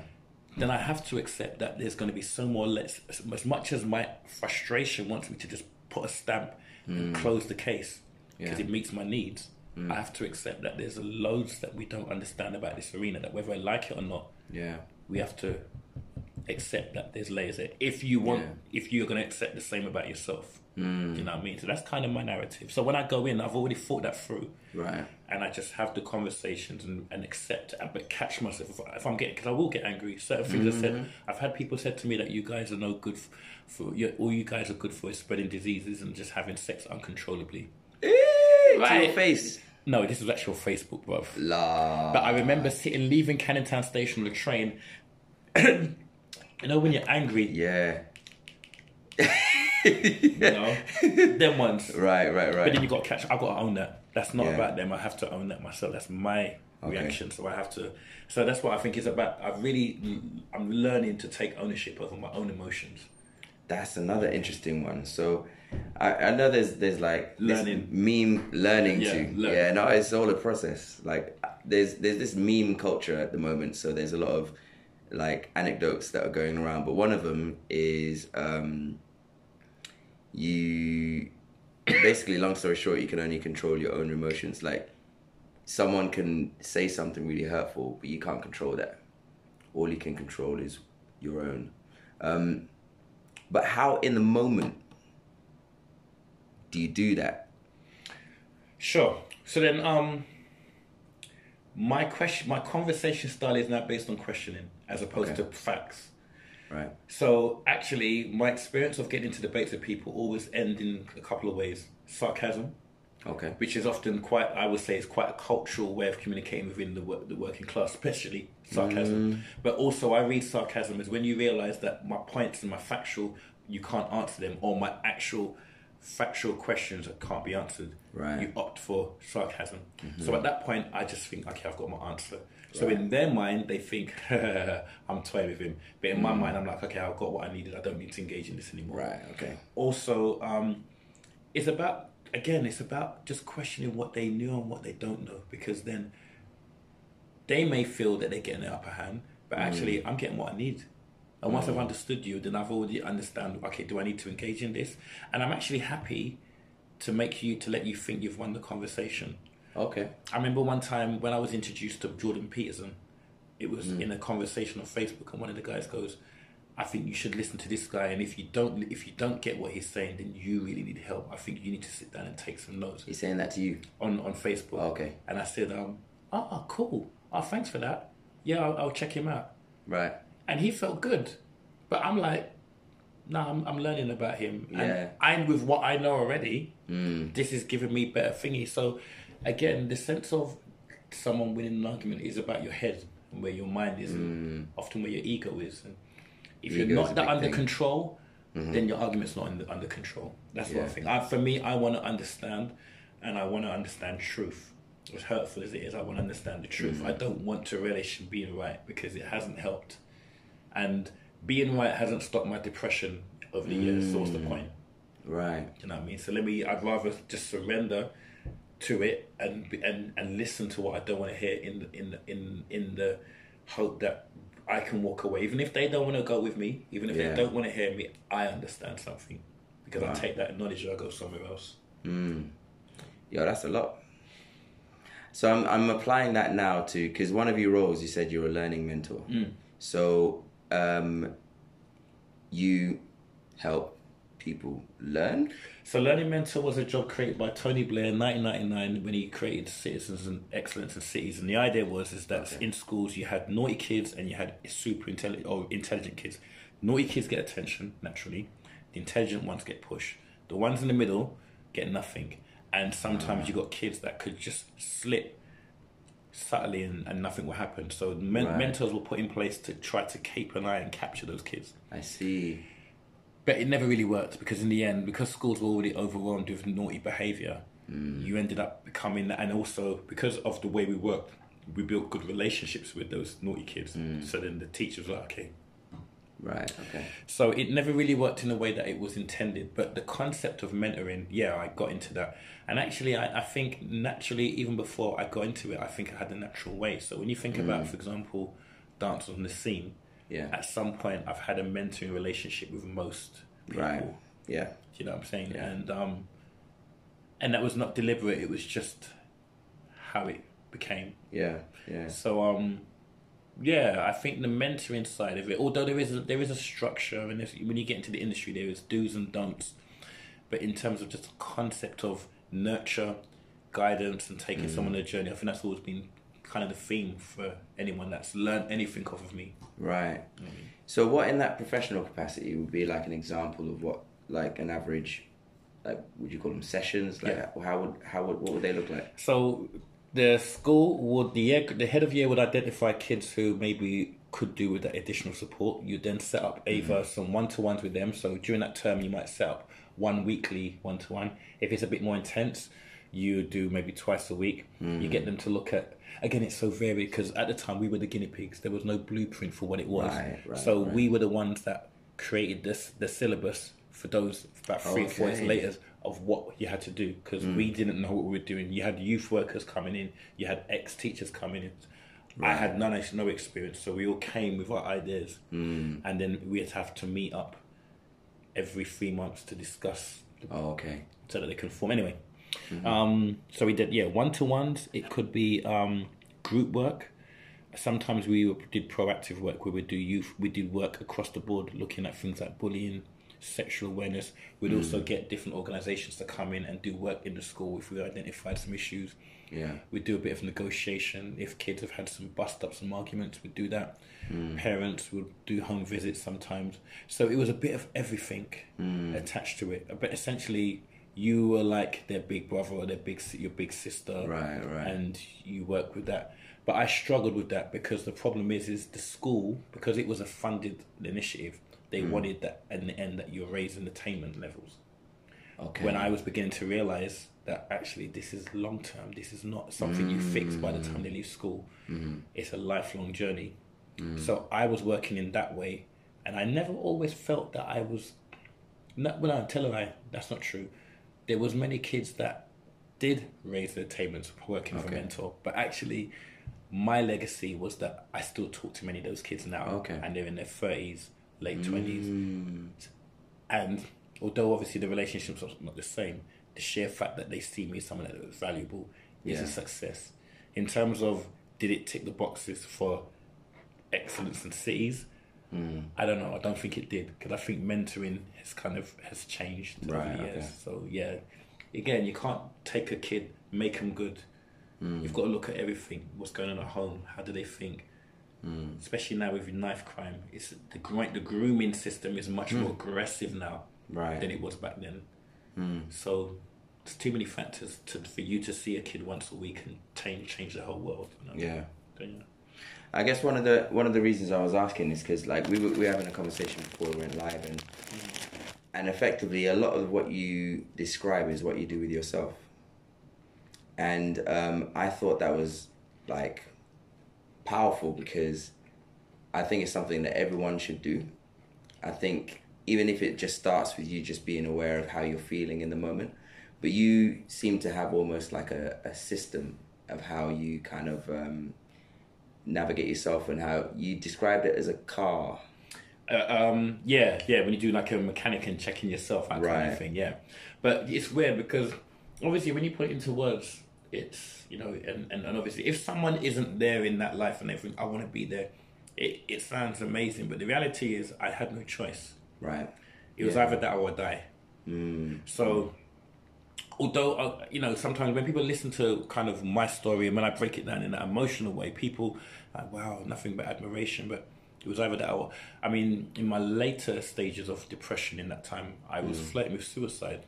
Then I have to accept that there's going to be so more less. As much as my frustration wants me to just put a stamp and close the case because Yeah. it meets my needs, I have to accept that there's loads that we don't understand about this arena. That whether I like it or not, Yeah. we have to accept that there's layers there. If you want, Yeah. if you're going to accept the same about yourself, Mm. you know what I mean. So that's kind of my narrative. So when I go in, I've already thought that through, Right. And I just have the conversations and, and accept, uh, but catch myself if, if I'm getting because I will get angry. Certain things I said, I've had people said to me that you guys are no good for, you all you guys are good for is spreading diseases and just having sex uncontrollably. Eh, to your Right. face. No, this was actual Facebook, bruv. La. But I remember sitting, leaving Canning Town Station on the train. you know when you're angry, Yeah. you know, them ones. Right. Right. But Right. then you got to catch. I got to own that. That's not Yeah. about them. I have to own that myself. That's my Okay. reaction. So I have to. So that's what I think is about. I've really, I'm learning to take ownership over my own emotions. That's another interesting one. So, I, I know there's there's like this Learning. meme learning Yeah, to learn. yeah no it's all a process. Like there's there's this meme culture at the moment. So there's a lot of like anecdotes that are going around, but one of them is um, you basically long story short you can only control your own emotions. Like someone can say something really hurtful, but you can't control that. All you can control is your own. Um, but how in the moment do you do that? Sure. So then, um, my question, my conversation style is now based on questioning as opposed Okay. to facts. Right. So actually, my experience of getting into debates with people always end in a couple of ways: sarcasm, Okay. which is often quite, I would say, is quite a cultural way of communicating within the, work, the working class, especially sarcasm. Mm. But also, I read sarcasm as when you realise that my points and my factual, you can't answer them, or my actual factual questions that can't be answered. Right. You opt for sarcasm. So mm-hmm. at that point, I just think, okay, I've got my answer. So in their mind, they think I'm toying with him, but in my mm. mind, I'm like, okay, I've got what I needed. I don't need to engage in this anymore Right. Okay. also um, it's about again it's about just questioning what they knew and what they don't know because then they may feel that they're getting the upper hand but actually mm. i'm getting what i need and once i've mm. understood you then i've already understand okay do i need to engage in this and i'm actually happy to make you to let you think you've won the conversation Okay. I remember one time when I was introduced to Jordan Peterson, it was mm. in a conversation on Facebook, and one of the guys goes, "I think you should listen to this guy, and if you don't, if you don't get what he's saying, then you really need help. I think you need to sit down and take some notes He's saying that to you. on on Facebook." Oh, okay. And I said, um, "Oh, cool. Oh, thanks for that. Yeah, I'll, I'll check him out." Right. And he felt good, but I'm like, "No, I'm, I'm learning about him, Yeah. and I'm with what I know already." Hmm. this is giving me better thingy. So again, the sense of someone winning an argument is about your head and where your mind is, and hmm. often where your ego is. And if Ego you're not that under thing. control, mm-hmm. then your argument's not under, under control. That's what I Yeah. think. I, for me, I want to understand, and I want to understand truth. As hurtful as it is, I want to understand the truth. Hmm. I don't want to relish in being right because it hasn't helped, and being white hasn't stopped my depression over the years. So what's the point? Right. You know what I mean? So let me. I'd rather just surrender to it and and and listen to what I don't want to hear in the, in in in the hope that I can walk away. Even if they don't want to go with me, even if Yeah. they don't want to hear me, I understand something because I take that knowledge and I go somewhere else. Mm. Yo, that's a lot. So I'm I'm applying that now to because one of your roles you said you're a learning mentor. Mm. So um, you help people learn. So Learning Mentor was a job created by Tony Blair in 1999 when he created Citizens and Excellence in Cities. And the idea was is that Okay. in schools you had naughty kids and you had super intelligent or intelligent kids. Naughty kids get attention naturally. The intelligent ones get pushed. The ones in the middle get nothing. And sometimes you got kids that could just slip subtly and, and nothing will happen. So men- Right. mentors were put in place to try to keep an eye and capture those kids. I see. But it never really worked because in the end, because schools were already overwhelmed with naughty behaviour, mm. you ended up becoming, and also because of the way we worked, we built good relationships with those naughty kids. Mm. So then the teachers were like, okay. Right. Okay. So it never really worked in the way that it was intended. But the concept of mentoring, yeah, I got into that. And actually, I, I think naturally, even before I got into it, I think I had a natural way. So when you think about, for example, Dance on the Scene, Yeah. at some point I've had a mentoring relationship with most people. Right. Yeah. You know what I'm saying? Yeah. And um, and that was not deliberate. It was just how it became. Yeah. Yeah. So um, yeah, I think the mentoring side of it, although there is a, there is a structure, and when you get into the industry, there is do's and don'ts. But in terms of just the concept of nurture, guidance, and taking mm. someone on a journey, I think that's always been kind of the theme for anyone that's learned anything off of me. Right. So, what in that professional capacity would be like an example of what, like an average, like would you call them sessions? Like Yeah. how would how would what would they look like? So the school would the year, the head of year would identify kids who maybe could do with that additional support. You then set up either mm-hmm. some one to ones with them. So during that term, you might set up one weekly one to one. If it's a bit more intense, you do maybe twice a week. You get mm-hmm. them to look at. Again, it's so varied because at the time we were the guinea pigs. There was no blueprint for what it was. Right, right, so right. we were the ones that created this the syllabus for those about three or four years later of what you had to do because we didn't know what we were doing. You had youth workers coming in, you had ex teachers coming in. I had none, no experience, so we all came with our ideas, mm. and then we had to have to meet up every three months to discuss Oh, okay. so that they can form. Anyway, um, so we did yeah one to ones. It could be um, group work. Sometimes we did proactive work where we do youth. We did work across the board, looking at things like bullying, sexual awareness. We'd also mm. get different organisations to come in and do work in the school if we identified some issues. Yeah. we'd do a bit of negotiation. If kids have had some bust ups, some arguments, We'd do that. Mm. Parents would do home visits sometimes. So it was a bit of everything mm. attached to it. But essentially, you were like their big brother or their big your big sister, Right, right. and you work with that. But I struggled with that because the problem is, is the school because it was a funded initiative. They Hmm. wanted that in the end that you're raising attainment levels. Okay. When I was beginning to realize that actually this is long term, this is not something you fix by the time mm. they leave school. Mm-hmm. It's a lifelong journey. Mm. So I was working in that way, and I never always felt that I was. Not, well, I tell lie. That's not true. There was many kids that did raise their attainments working for Okay. mentor, but actually, my legacy was that I still talk to many of those kids now, Okay. and they're in their thirties, late twenties, mm. and although obviously the relationships are not the same, the sheer fact that they see me as someone that is valuable is Yeah. a success. In terms of did it tick the boxes for excellence in cities? Mm. I don't know. I don't think it did because I think mentoring has kind of has changed Right, over the years. okay. So yeah, again, you can't take a kid, make them good. Mm. You've got to look at everything. What's going on at home? How do they think? Especially now with knife crime, it's the gro- the grooming system is much hmm. more aggressive now Right. than it was back then. Hmm. So there's too many factors to, for you to see a kid once a week and change change the whole world. You know? Yeah. So, yeah. I guess one of the one of the reasons I was asking is because like we were we were having a conversation before we went live and mm-hmm. and effectively a lot of what you describe is what you do with yourself. And um, I thought that was like powerful because I think it's something that everyone should do. I think even if it just starts with you just being aware of how you're feeling in the moment, but you seem to have almost like a, a system of how you kind of um, navigate yourself and how you described it as a car. Uh, um, yeah, yeah. When you do like a mechanic and checking yourself, that kind of thing. Yeah, but it's weird because obviously when you put it into words, it's you know, and, and, and obviously if someone isn't there in that life and they think I want to be there, it it sounds amazing. But the reality is, I had no choice. Right. It was Yeah. either that or die. So, although uh, you know, sometimes when people listen to kind of my story and when I break it down in that emotional way, people like, wow, nothing but admiration. But it was either that or, I mean, in my later stages of depression in that time, I was flirting with suicide,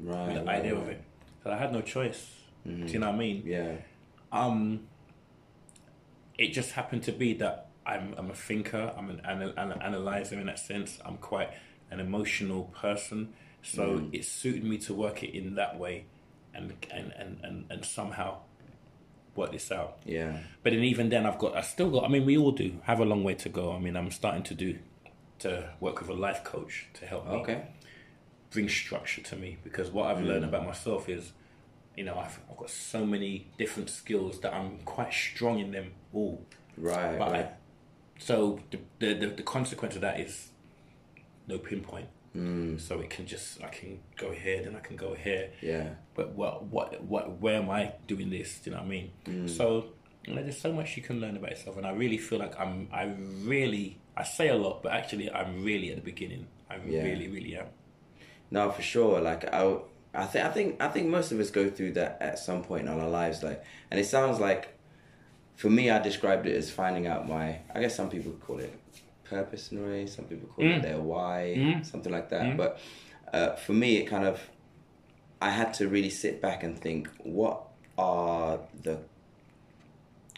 Right. with the right, idea right. of it. So I had no choice. Mm-hmm. Do you know what I mean? Yeah. um, it just happened to be that I'm I'm a thinker. I'm an, anal- an analyzer in that sense. I'm quite an emotional person, so mm. it suited me to work it in that way, and and and and, and somehow work this out. Yeah. But then even then, I've got I still got. I mean, we all do have a long way to go. I mean, I'm starting to do to work with a life coach to help me Okay. bring structure to me because what I've learned mm. about myself is, you know, I've, I've got so many different skills that I'm quite strong in them all. Right. But I, right. so the, the the the consequence of that is no pinpoint. Mm. So it can just I can go here, then I can go here. Yeah. But what what what where am I doing this? Do you know what I mean? Mm. So you know, there's so much you can learn about yourself, and I really feel like I'm I really I say a lot, but actually I'm really at the beginning. I Yeah. really really am. No, for sure. Like I, I think, I think, I think most of us go through that at some point in our lives. Like, and it sounds like, for me, I described it as finding out my. I guess some people call it purpose in a way. Some people call it mm. their why, mm-hmm. something like that. Mm-hmm. But uh, for me, it kind of, I had to really sit back and think, what are the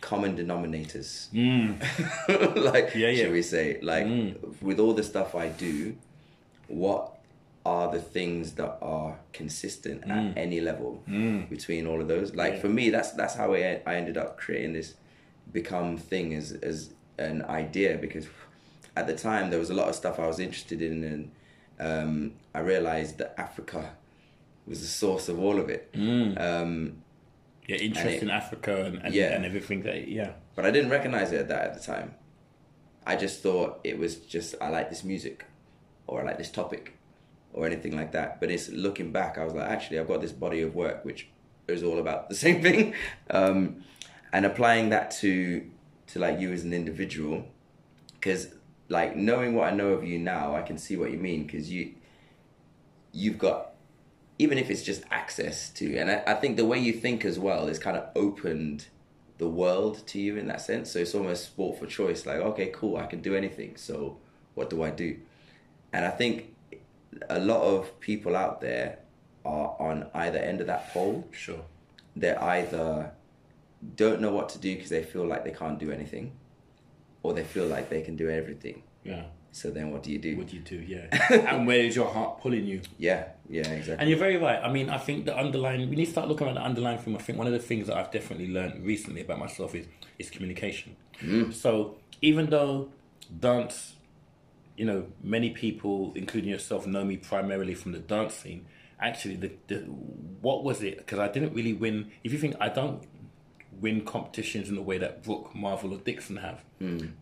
common denominators? Mm. like, Yeah, yeah. should we say, like, mm. with all the stuff I do, what are the things that are consistent at any level between all of those. Like for me that's that's how I, I ended up creating this become thing as as an idea because at the time there was a lot of stuff I was interested in and um, I realized that Africa was the source of all of it. Um, Yeah, interest it- in Africa and, and, Yeah. and everything that yeah. but I didn't recognize it at that at the time. I just thought it was just I like this music, or I like this topic, or anything like that. But it's looking back, I was like, actually, I've got this body of work which is all about the same thing, um, and applying that to to like you as an individual, because like knowing what I know of you now, I can see what you mean because you you've got even if it's just access to and I, I think the way you think as well is kind of opened the world to you in that sense so it's almost sport for choice like okay cool i can do anything so what do i do and i think a lot of people out there are on either end of that pole. Sure. They're either don't know what to do because they feel like they can't do anything, or they feel like they can do everything. Yeah. So then, what do you do? What do you do? Yeah. and where is your heart pulling you? Yeah, yeah, exactly. And you're very right. I mean, I think the underlying, we need to start looking at the underlying thing. I think one of the things that I've definitely learned recently about myself is, is communication. Mm. So even though dance, you know, many people, including yourself, know me primarily from the dance scene. Actually, the, the what was it? Because I didn't really win. If you think I don't win competitions in the way that Brooke, Marvel, or Dixon have,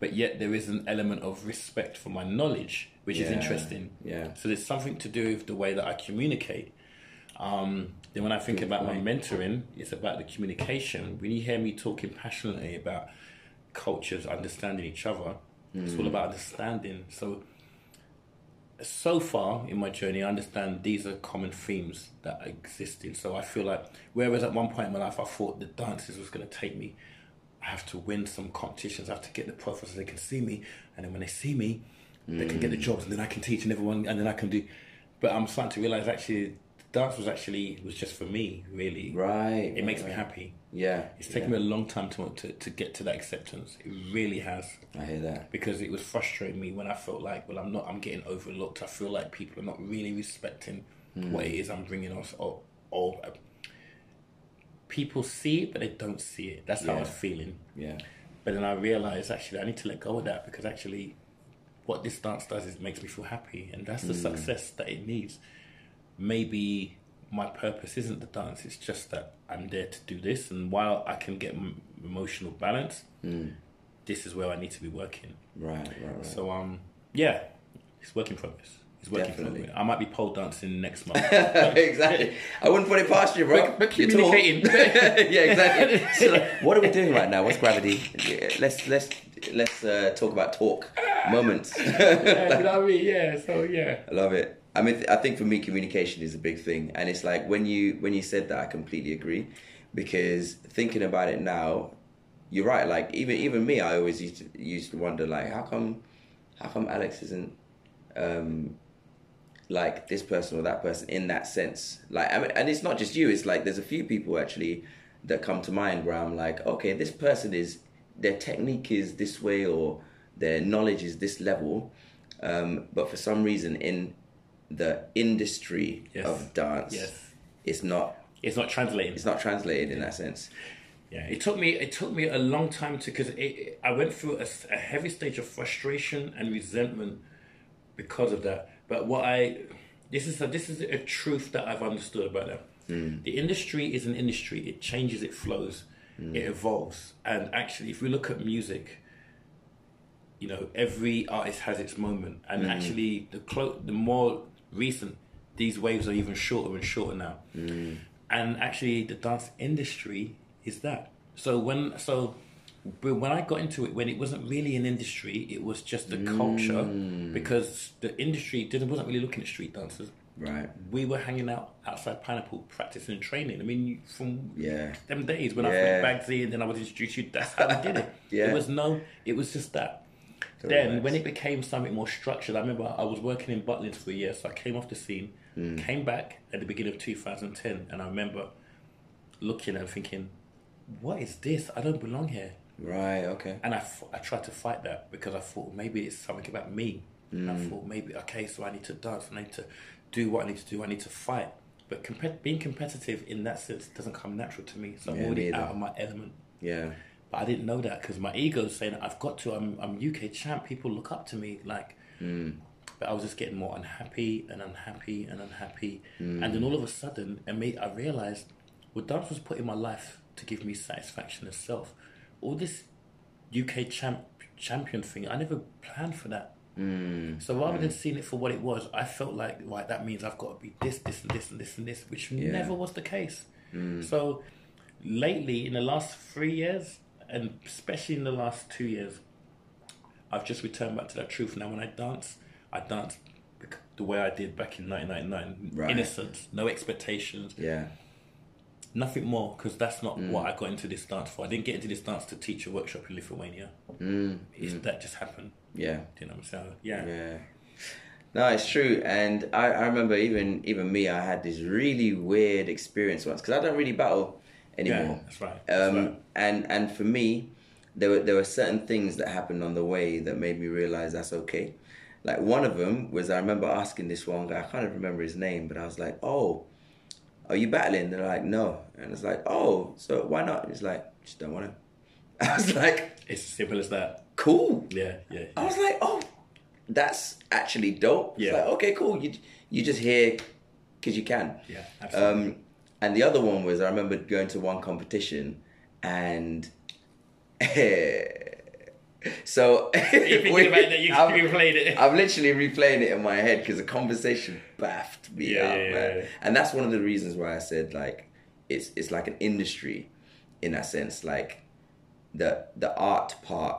but yet there is an element of respect for my knowledge, which is interesting. yeah. So there's something to do with the way that I communicate. Um, then when I think about my mentoring, it's about the communication. When you hear me talking passionately about cultures understanding each other, it's all about understanding. So so far in my journey, I understand these are common themes that are existing. So I feel like, whereas at one point in my life I thought the dances was going to take me, I have to win some competitions, I have to get the profits so they can see me, and then when they see me, they can get the mm. jobs, and then I can teach and everyone, and then I can do. But I'm starting to realize actually, dance was actually was just for me, really. right. It makes right, me happy. Yeah, It's taken yeah. me a long time to, to to get to that acceptance. It really has I hear that. because it was frustrating me when I felt like, well, I'm not, I'm getting overlooked. I feel like people are not really respecting what it is I'm bringing us, or, or uh, people see it, but they don't see it. That's how I was feeling. Yeah, But then I realized actually I need to let go of that because actually, what this dance does is it makes me feel happy, and that's the success that it needs. Maybe my purpose isn't the dance; it's just that I'm there to do this, and while I can get m- emotional balance, this is where I need to be working. right, right, right. So um, yeah, it's work in progress. It's work in Definitely. progress. I might be pole dancing next month. exactly. I wouldn't put it past you, bro. But- but communicating. yeah, exactly. So, like, what are we doing right now? What's gravity? Yeah, let's let's let's uh, talk about talk moments. yeah, you know what I mean? Yeah. So yeah. I love it. I mean, I think for me, communication is a big thing, and it's like when you when you said that, I completely agree, because thinking about it now, you're right. Like even even me, I always used to used to wonder like how come how come Alex isn't um like this person or that person in that sense. Like I mean, and it's not just you. It's like there's a few people actually that come to mind where I'm like, okay, this person is their technique is this way or their knowledge is this level, um, but for some reason in the industry Yes. of dance, Yes. it's not It's not translating. it's not translated in that sense. Yeah, it took me it took me a long time to because I went through a, a heavy stage of frustration and resentment because of that. But what I this is a, this is a truth that I've understood about that. Hmm. The industry is an industry. It changes, it flows, hmm. it evolves, and actually, if we look at music, you know, every artist has its moment, and hmm. actually, the clo- the more recent these waves are even shorter and shorter now. Mm. And actually the dance industry is that. So when so when i got into it when it wasn't really an industry it was just a culture mm. because the industry didn't wasn't really looking at street dancers. Right. we were hanging out outside pineapple practicing and training. I mean from Yeah. them days when Yeah. i met bagsy and then i was introduced you. That's how we did it. Yeah. it was no it was just that then nice. when it became something more structured, I remember I was working in Butlins for a year, so I came off the scene, Hmm. came back at the beginning of 2010, and I remember looking and thinking, "What is this? I don't belong here." Right. Okay. And I, f- I tried to fight that because I thought maybe it's something about me. I thought maybe okay, so I need to dance, I need to do what I need to do, I need to fight. But compet- being competitive in that sense doesn't come natural to me, so I'm Yeah, already neither. out of my element. Yeah. But I didn't know that because my ego's saying I've got to. I'm I'm UK champ. People look up to me like. Hmm. But I was just getting more unhappy and unhappy and unhappy, hmm. and then all of a sudden, I made I realized, well, dance was put in my life to give me satisfaction and self. All this UK champ champion thing, I never planned for that. Hmm. So rather than seeing it for what it was, I felt like right that means I've got to be this, this, and this, and this, and this, which never was the case. So lately, in the last three years, and especially in the last two years, I've just returned back to that truth. Now, when I dance, I dance the way I did back in 1999. Right. Innocence, no expectations, Yeah. nothing more, because that's not what I got into this dance for. I didn't get into this dance to teach a workshop in Lithuania. Mm. It's, That just happened. Yeah. Do You know what I'm saying? Yeah. Yeah. No, it's true, and I, I remember even even me, I had this really weird experience once because I don't really battle anymore. Yeah, that's right. That's Um, right. and and for me, there were there were certain things that happened on the way that made me realize that's okay. Like one of them was I remember asking this one guy, I can't even remember his name, but I was like, "Oh, are you battling?" They're like, "No," and it's like, "Oh, so why not?" He's like, "Just don't want to." I was like, It's as simple as that. "Cool." Yeah, yeah. I was like, "Oh, that's actually dope." It's Yeah. like, okay, cool. You you just here because you can. Yeah, absolutely. Um, and the other one was I remember going to one competition and so thinking we- about that, you I'm, replayed it. I'm literally replaying it in my head because the conversation baffed me Yeah, out, yeah, man. yeah. And that's one of the reasons why I said like it's it's like an industry in that sense. Like the the art part,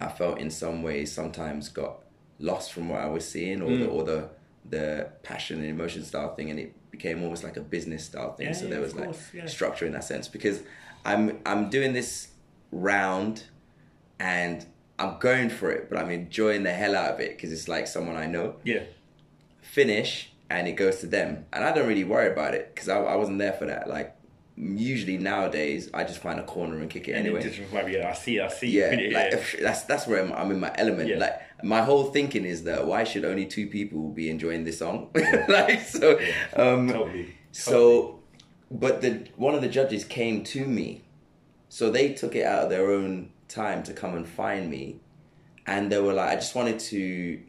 I felt in some ways sometimes got lost from what I was seeing, or Mm. the or the the passion and emotion style thing, and it became almost like a business style thing. Yeah, so yeah, there was like course, yeah. structure in that sense because I'm I'm doing this round and I'm going for it, but I'm enjoying the hell out of it because it's like someone I know. yeah. Finish and it goes to them, and I don't really worry about it because I, I wasn't there for that. Like usually nowadays, I just find a corner and kick it And anyway. it just yeah, I see, I see. yeah, like if, that's that's where I'm, I'm in my element. Yeah. Like my whole thinking is that why should only two people be enjoying this song? like so, um, totally. so, but the one of the judges came to me, so they took it out of their own time to come and find me, and they were like, "I just wanted to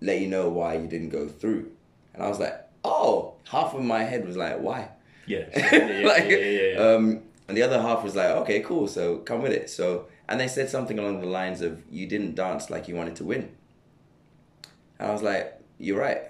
let you know why you didn't go through," and I was like, "Oh." Half of my head was like, "Why?" Yeah, yeah, yeah, like, yeah, yeah, yeah. um, and the other half was like, "Okay, cool. So come with it." So, and they said something along the lines of, "You didn't dance like you wanted to win," and I was like, "You're right."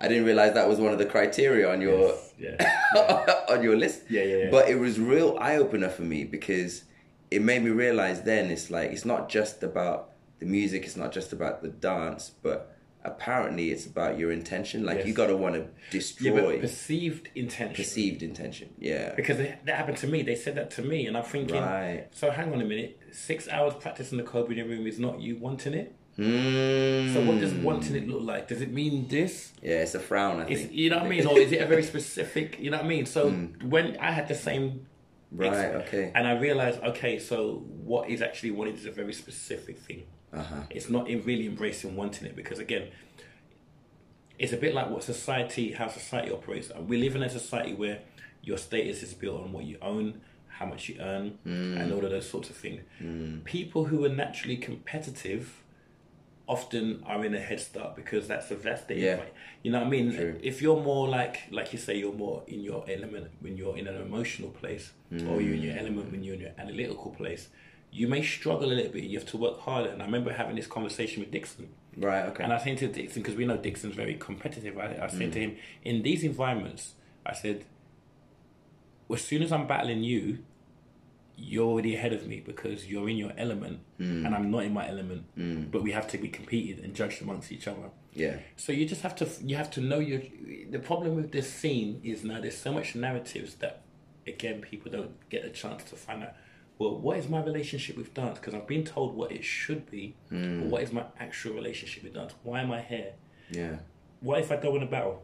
I didn't realize that was one of the criteria on your Yes, yeah. on your list. Yeah, yeah, yeah. But it was real eye opener for me because it made me realize then it's like it's not just about the music, it's not just about the dance, but apparently it's about your intention. Like Yes. you gotta want to Yeah, destroy but perceived intention. perceived intention. Yeah. Because it, that happened to me. They said that to me, and I'm thinking, Right. so hang on a minute. Six hours practice in the reading room is not you wanting it. Mm. So what does wanting it look like? Does it mean this? Yeah, it's a frown. I think. you know what I mean? Or is it a very specific? You know what I mean? So when I had the same. Right. Okay. and I realized, okay, so what is actually wanted is a very specific thing. Uh huh. It's not in really embracing wanting it because again, it's a bit like what society, how society operates. We live in a society where your status is built on what you own, how much you earn, hmm. and all of those sorts of things. Hmm. People who are naturally competitive often are in a head start because that's a that's the Yeah. you know what I mean. True. If you're more like like you say, you're more in your element when you're in an emotional place, or you're in your hmm. element when you're in your analytical place. You may struggle a little bit. You have to work harder. And I remember having this conversation with Dixon. Right. Okay. And I said to Dixon, because we know Dixon's very competitive, I, I said Mm. to him, in these environments, I said, as soon as I'm battling you, you're already ahead of me because you're in your element Mm. and I'm not in my element. But we have to be competed and judged amongst each other. yeah. So you just have to you have to know your. The problem with this scene is now there's so much narratives that, again, people don't get a chance to find out. Well, what is my relationship with dance? Because I've been told what it should be. But what is my actual relationship with dance? Why am I here? Yeah. What if I go in a battle?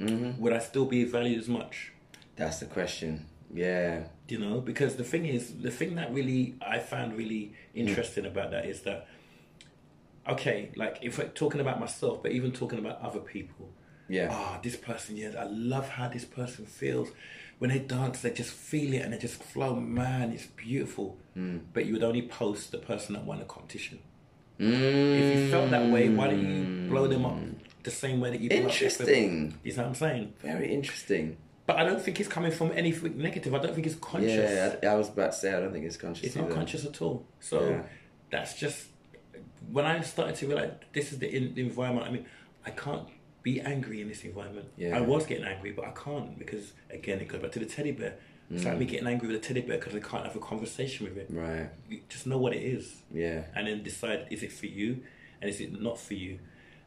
Mm-hmm. Would I still be valued as much? That's the question. Yeah. You know, because the thing is, the thing that really I found really interesting about that is that, okay, like if I'm talking about myself, but even talking about other people, Yeah. ah, this person, yeah, I love how this person feels. When they dance, they just feel it and they just flow. Man, it's beautiful. Hmm. But you would only post the person that won the competition. Mm. If you felt that way, why don't you blow them up the same way that you Interesting. You know what I'm saying? Very interesting. But I don't think it's coming from anything negative. I don't think it's conscious. Yeah, I, I was about to say I don't think it's conscious. It's not conscious at all. So Yeah. that's just when I started to realize this is the, in, the environment. I mean, I can't be angry in this environment. Yeah. I was getting angry, but I can't because again, it goes back to the teddy bear. It's like me Mm. getting angry with a teddy bear because I can't have a conversation with it. Right. You just know what it is, Yeah. and then decide is it for you, and is it not for you.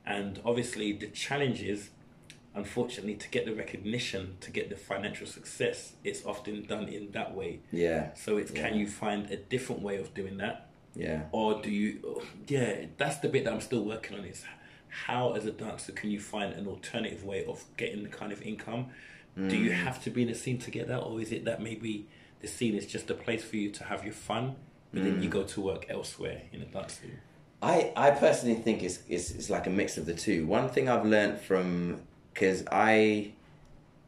And obviously, the challenge is, unfortunately, to get the recognition, to get the financial success, it's often done in that way. Yeah. So it's can you find a different way of doing that, Yeah. or do you? Yeah, that's the bit that I'm still working on. Is how as a dancer can you find an alternative way of getting the kind of income? Do you mm. have to be in a scene to get that, or is it that maybe the scene is just a place for you to have your fun, but then you mm. go to work elsewhere in a dance scene? I, I personally think it's, it's it's like a mix of the two. One thing I've learned from because I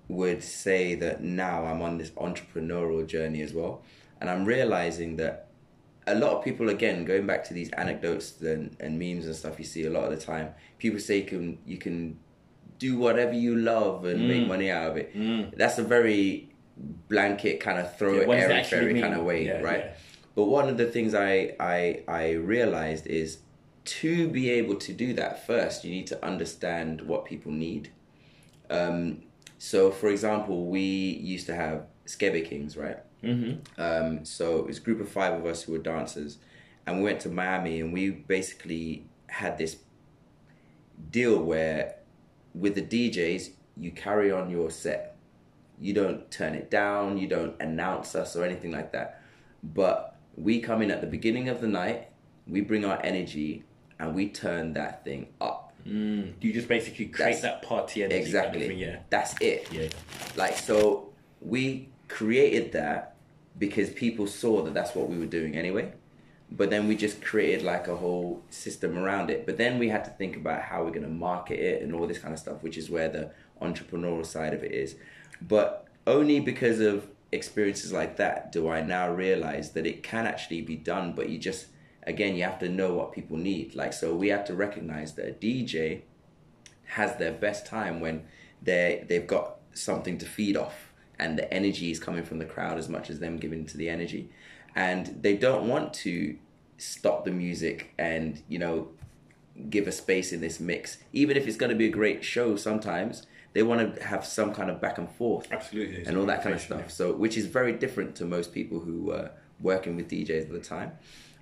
would say that now I'm on this entrepreneurial journey as well, and I'm realizing that a lot of people again going back to these anecdotes and, and memes and stuff you see a lot of the time people say you can you can do whatever you love and make mm. money out of it. Mm. That's a very blanket kind of throw Yeah, it what does it airy fairy kind of way Yeah, right? yeah. but one of the things I, I I realized is to be able to do that first, you need to understand what people need. Um, so, for example, we used to have Skebe Kings, right? Mm-hmm. Um, so it was a group of five of us who were dancers, and we went to Miami, and we basically had this deal where, with the DJs, you carry on your set. You don't turn it down. You don't announce us or anything like that. But we come in at the beginning of the night. We bring our energy, and we turn that thing up. Mm. You just basically create That's- that party energy. kind of Exactly. thing, yeah. That's it. Yeah. Like so, we created that because people saw that that's what we were doing anyway. But then we just created like a whole system around it. But then we had to think about how we're going to market it and all this kind of stuff, which is where the entrepreneurial side of it is. But only because of experiences like that do I now realize that it can actually be done. But you just, again, you have to know what people need. Like, so we have to recognize that a DJ has their best time when they they've got something to feed off and the energy is coming from the crowd as much as them giving to the energy and they don't want to stop the music and you know give a space in this mix even if it's going to be a great show sometimes they want to have some kind of back and forth Absolutely. It's and all that kind of stuff. So, which is very different to most people who were working with DJs at the time.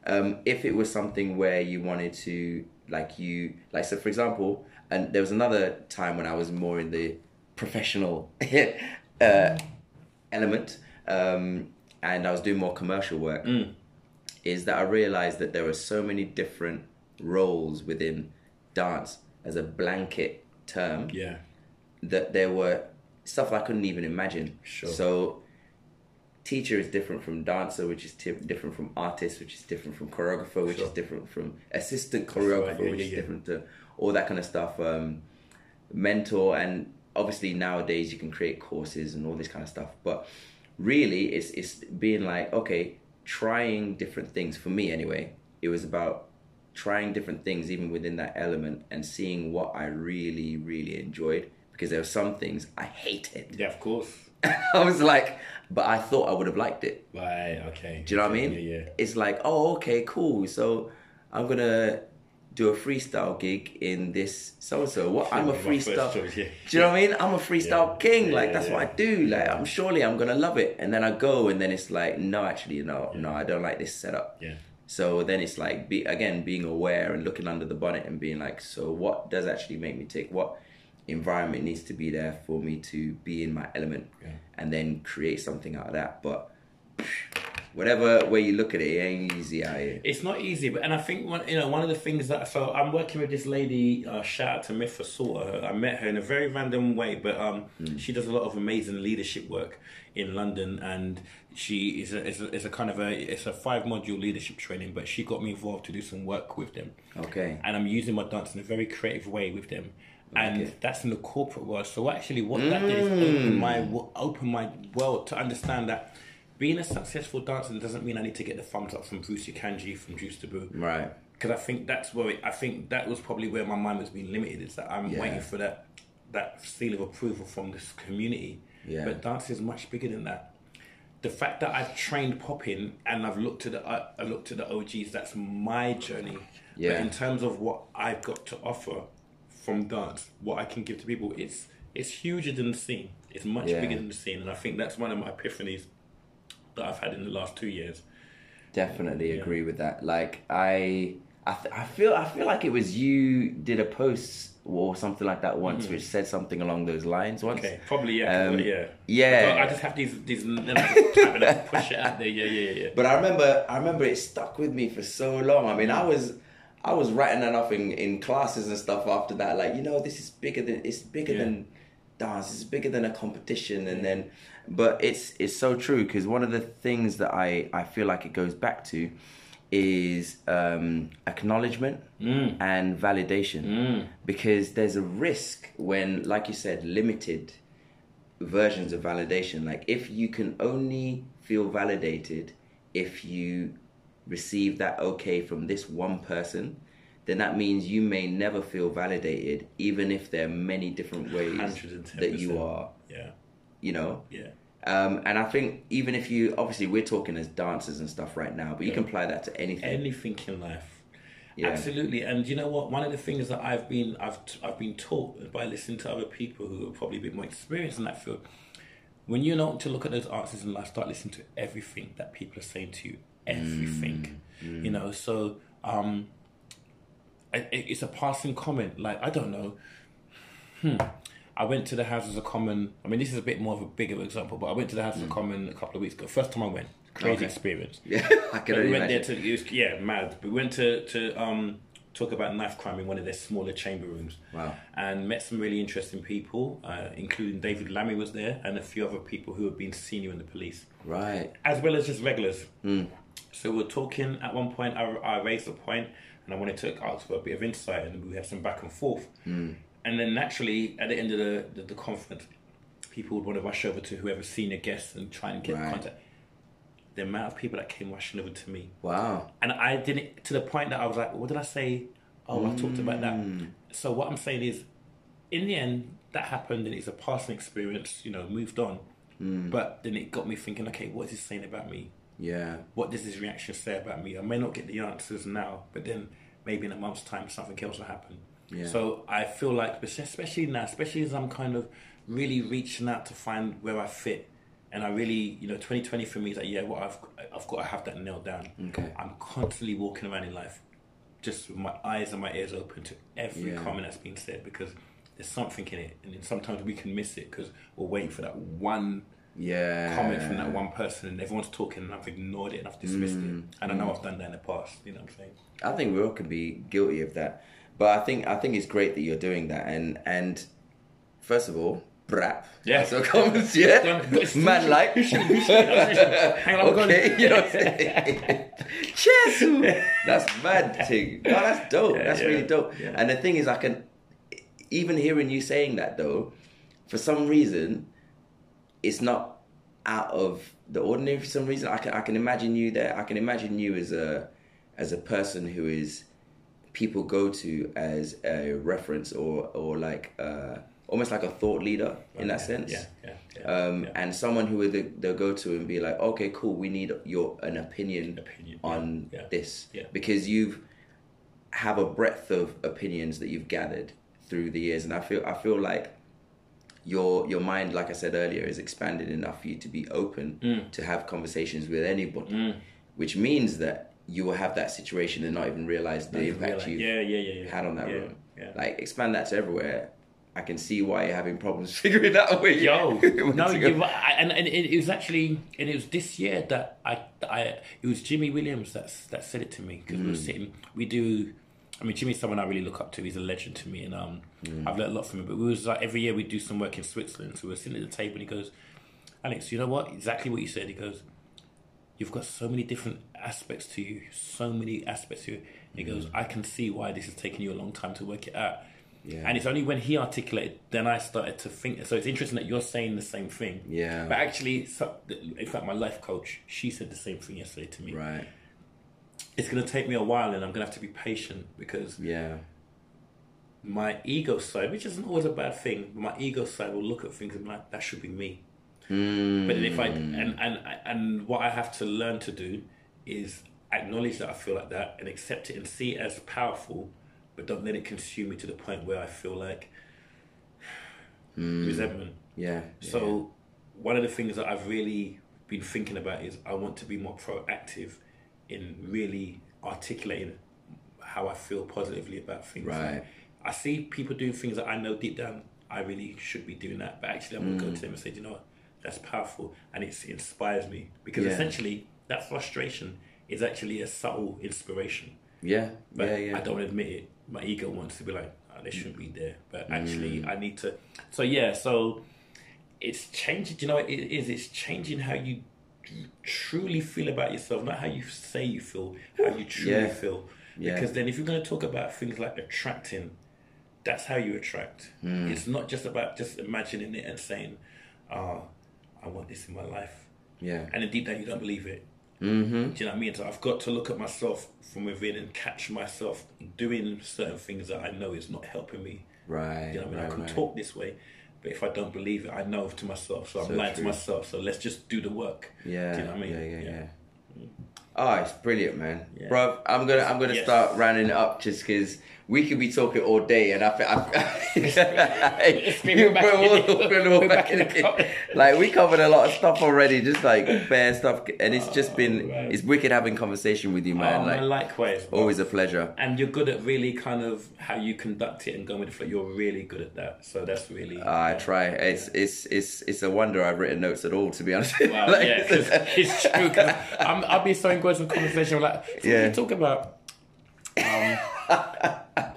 Um, if it was something where you wanted to, like you, like so, for example, and there was another time when I was more in the professional uh, element, um, and I was doing more commercial work. Is that I realized that there were so many different roles within dance as a blanket term Yeah. that there were stuff I couldn't even imagine. Sure. So, teacher is different from dancer, which is ti- different from artist, which is different from choreographer, which Sure. is different from assistant choreographer, right, yeah, which yeah, is yeah. different to all that kind of stuff. Um, mentor, and obviously nowadays you can create courses and all this kind of stuff. But really, it's it's being like okay, trying different things. For me, anyway, it was about trying different things even within that element and seeing what I really, really enjoyed because there were some things I hated. Yeah, of course. I was like, but I thought I would have liked it. Right, okay. Do you know what I mean? Yeah, yeah. It's like, oh, okay, cool. So I'm gonna do a freestyle gig in this so and so. What I'm a freestyle. choice, yeah. Do you know what I mean? I'm a freestyle Yeah. king. Yeah, Like that's what I do. Like I'm surely I'm gonna love it. And then I go, and then it's like, no, actually, no, no, I don't like this setup. Yeah. So then it's like, be, again, being aware and looking under the bonnet and being like, so what does actually make me tick? What environment needs to be there for me to be in my element Yeah. And then create something out of that? But whatever way you look at it, it ain't easy out here. It's not easy, but and I think one, you know one of the things that so I'm working with this lady. Uh, shout out to Myth for Sorter. I met her in a very random way, but um, she does a lot of amazing leadership work in London, and she is a, is a, is a kind of a it's a five module leadership training. But she got me involved to do some work with them, Okay. and I'm using my dance in a very creative way with them. And Okay. that's in the corporate world. So actually, what that did is mm. open my open my world to understand that being a successful dancer doesn't mean I need to get the thumbs up from Bruce Ykanji from Juste Debout. Right. Because I think that's where it, I think that was probably where my mind was being limited. Is that I'm Yeah. waiting for that that seal of approval from this community. Yeah. But dance is much bigger than that. The fact that I've trained popping and I've looked at the uh, I, I looked at the OGs. That's my journey. Yeah. But in terms of what I've got to offer from dance, what I can give to people, it's it's huger than the scene. It's much Yeah. bigger than the scene, and I think that's one of my epiphanies that I've had in the last two years. Definitely agree with that. Like I, I, th- I feel, I feel like it was you did a post or something like that once, which said something along those lines once. Mm-hmm. Okay, probably yeah, Um, yeah, yeah. I just have these these then I just type it up, push it out there. Yeah, yeah, yeah. But I remember, I remember it stuck with me for so long. I mean, I was, I was writing that off in, in classes and stuff after that. Like, you know, this is bigger than it's bigger Yeah. than dance. It's bigger than a competition. And then, but it's it's so true because one of the things that I I feel like it goes back to is um, acknowledgement Mm. and validation because there's a risk when, like you said, limited versions of validation. Like if you can only feel validated if you receive that okay from this one person, then that means you may never feel validated, even if there are many different ways 110%. that you are, Yeah, you know. yeah. Um, and I think even if you obviously we're talking as dancers and stuff right now, but you can apply that to anything. anything in life. Yeah. Absolutely, and you know what? One of the things that I've been I've I've been taught by listening to other people who are probably a bit more experienced in that field. When you know to look at those answers in life, start listening to everything that people are saying to you. Everything, Mm, you know. So um, it, it's a passing comment. Like I don't know. Hmm. I went to the Houses of Common. I mean, this is a bit more of a bigger example, but I went to the Houses of Common a couple of weeks ago. First time I went, crazy Mm. Okay. experience. yeah, I can we went imagine. there to it was, yeah mad. We went to to um, talk about knife crime in one of their smaller chamber rooms. Wow. And met some really interesting people, uh, including David Lammy was there, and a few other people who had been senior in the police, right. as well as just regulars. So we we're talking at one point. I, I raised a point, and I wanted to ask for a bit of insight, and we had some back and forth. Hmm. And then naturally, at the end of the, the, the conference, people would want to rush over to whoever's senior guest and try and get Right. contact. The amount of people that came rushing over to me, Wow. and I didn't to the point that I was like, what did I say? Oh, I talked about that. Hmm. So what I'm saying is, in the end, that happened, and it's a passing experience. You know, moved on. Hmm. But then it got me thinking, okay, what is this saying about me? Yeah. What does this reaction say about me? I may not get the answers now, but then maybe in a month's time, something else will happen. Yeah. So I feel like, especially now, especially as I'm kind of really reaching out to find where I fit, and I really, you know, 2020 for me is like, yeah, well, I've I've got to have that nailed down. Okay. I'm constantly walking around in life, just with my eyes and my ears open to every Yeah. comment that's been said because there's something in it, and then sometimes we can miss it because we're waiting for that one Yeah. comment from that one person, and everyone's talking, and I've ignored it and I've dismissed Mm. it, and I know I've done that in the past. You know what I'm saying? I think we all can be guilty of that. But I think I think it's great that you're doing that. And and first of all, brap. Yeah. So comments, yeah. Man like. Hang on, okay, you know what I'm saying? Cheers. That's mad thing. No, that's dope. Yeah, that's yeah, really dope. yeah. And the thing is I can even hearing you saying that though, for some reason, it's not out of the ordinary for some reason. I can I can imagine you there. I can imagine you as a as a person who is people go to as a reference or or like uh, almost like a thought leader in that Yeah, sense. Yeah, yeah, yeah. Um, yeah. and someone who they, they'll go to and be like, okay, cool, we need your an opinion, Opinion, on this yeah. because you've have a breadth of opinions that you've gathered through the years, and I feel I feel like your your mind, like I said earlier, is expanded enough for you to be open Mm. to have conversations with anybody, which means that you will have that situation and not even realize the impact you yeah, yeah, yeah, yeah. had on that yeah, room. Yeah. Like expand that to everywhere. I can see why you're having problems figuring that out. Yo, no, you're. I- and, and it, it was actually, and it was this year that I, I, it was Jimmy Williams that that said it to me because we Mm. were sitting. We do, I mean, Jimmy's someone I really look up to. He's a legend to me, and um, Mm. I've learned a lot from him. But we was like every year we do some work in Switzerland, so we were sitting at the table, and he goes, "Alex, you know what? Exactly what you said." He goes, "You've got so many different aspects to you, so many aspects to you." He goes, Mm. "I can see why this has taken you a long time to work it out." Yeah. And it's only when he articulated, then I started to think. So it's interesting that you're saying the same thing. Yeah. But actually, so, in fact, my life coach, she said the same thing yesterday to me. Right. It's going to take me a while, and I'm going to have to be patient because Yeah. my ego side, which isn't always a bad thing, but my ego side will look at things and be like, that should be me. Mm. But then if I and and and what I have to learn to do is acknowledge that I feel like that and accept it and see it as powerful, but don't let it consume me to the point where I feel like resentment. Yeah. So one of the things that I've really been thinking about is I want to be more proactive in really articulating how I feel positively about things. Right. I see people doing things that I know deep down I really should be doing that, but actually I'm gonna Mm. go to them and say, "Do you know what, that's powerful, and it's, it inspires me because Yeah. essentially that frustration is actually a subtle inspiration. Yeah, But yeah, yeah. I don't admit it. My ego wants to be like, oh, they shouldn't be there. But Mm. actually, I need to. So yeah, so it's changing. You know, it is. It's changing how you truly feel about yourself, not how you say you feel, how you truly Yeah. feel. Yeah. Because then, if you're going to talk about things like attracting, that's how you attract. Hmm. It's not just about just imagining it and saying, "Oh, I want this in my life," yeah. and in deep down you don't believe it. Mm-hmm. Do you know what I mean? So I've got to look at myself from within and catch myself doing certain things that I know is not helping me. Right. Do You know what I mean? right, I can right. talk this way, but if I don't believe it, I know to myself. So I'm lying true. to myself. So let's just do the work. Yeah. Do you know what I mean? Yeah, yeah, yeah. Oh, it's brilliant, man, Yeah. Bruv, I'm gonna I'm gonna Yes. start rounding it up just because we could be talking all day, and I think It's been You back all in- the- put it all back back in in the the game. Like we covered a lot of stuff already, just like bare stuff, and it's just oh, been Oh, man. it's wicked having conversation with you, man. oh, like man, likewise. always a pleasure. And you're good at really kind of how you conduct it and going with the flow. You're really good at that. So that's really. Ah, I try. It's it's it's it's a wonder I've written notes at all, to be honest. Wow, Like, yeah, it's true. I'm, I'll be so engrossed in conversation. Like, so Yeah. what you talk about um,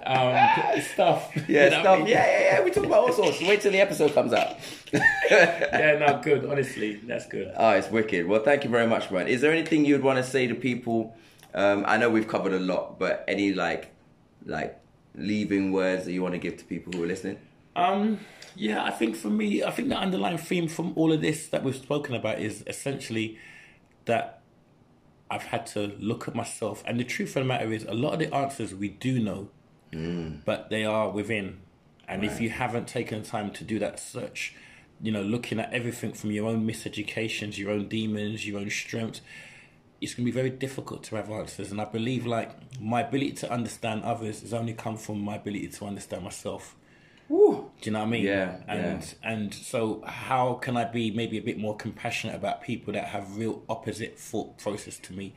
um, stuff. Yeah, what I mean? Yeah, yeah, yeah. We talk about all sorts. Wait till the episode comes out. yeah, no, good. Honestly, that's good. Oh, it's wicked. Well, thank you very much, man. Is there anything you'd want to say to people? Um, I know we've covered a lot, but any like, like, leaving words that you want to give to people who are listening? Um, yeah, I think for me, I think the underlying theme from all of this that we've spoken about is essentially that I've had to look at myself, and the truth of the matter is, a lot of the answers we do know, but they are within. And if you haven't taken time to do that search, you know, looking at everything from your own miseducations, your own demons, your own strengths, it's going to be very difficult to have answers. And I believe, like, my ability to understand others has only come from my ability to understand myself. Woo. Do you know what I mean? Yeah, And yeah. and so how can I be maybe a bit more compassionate about people that have real opposite thought process to me?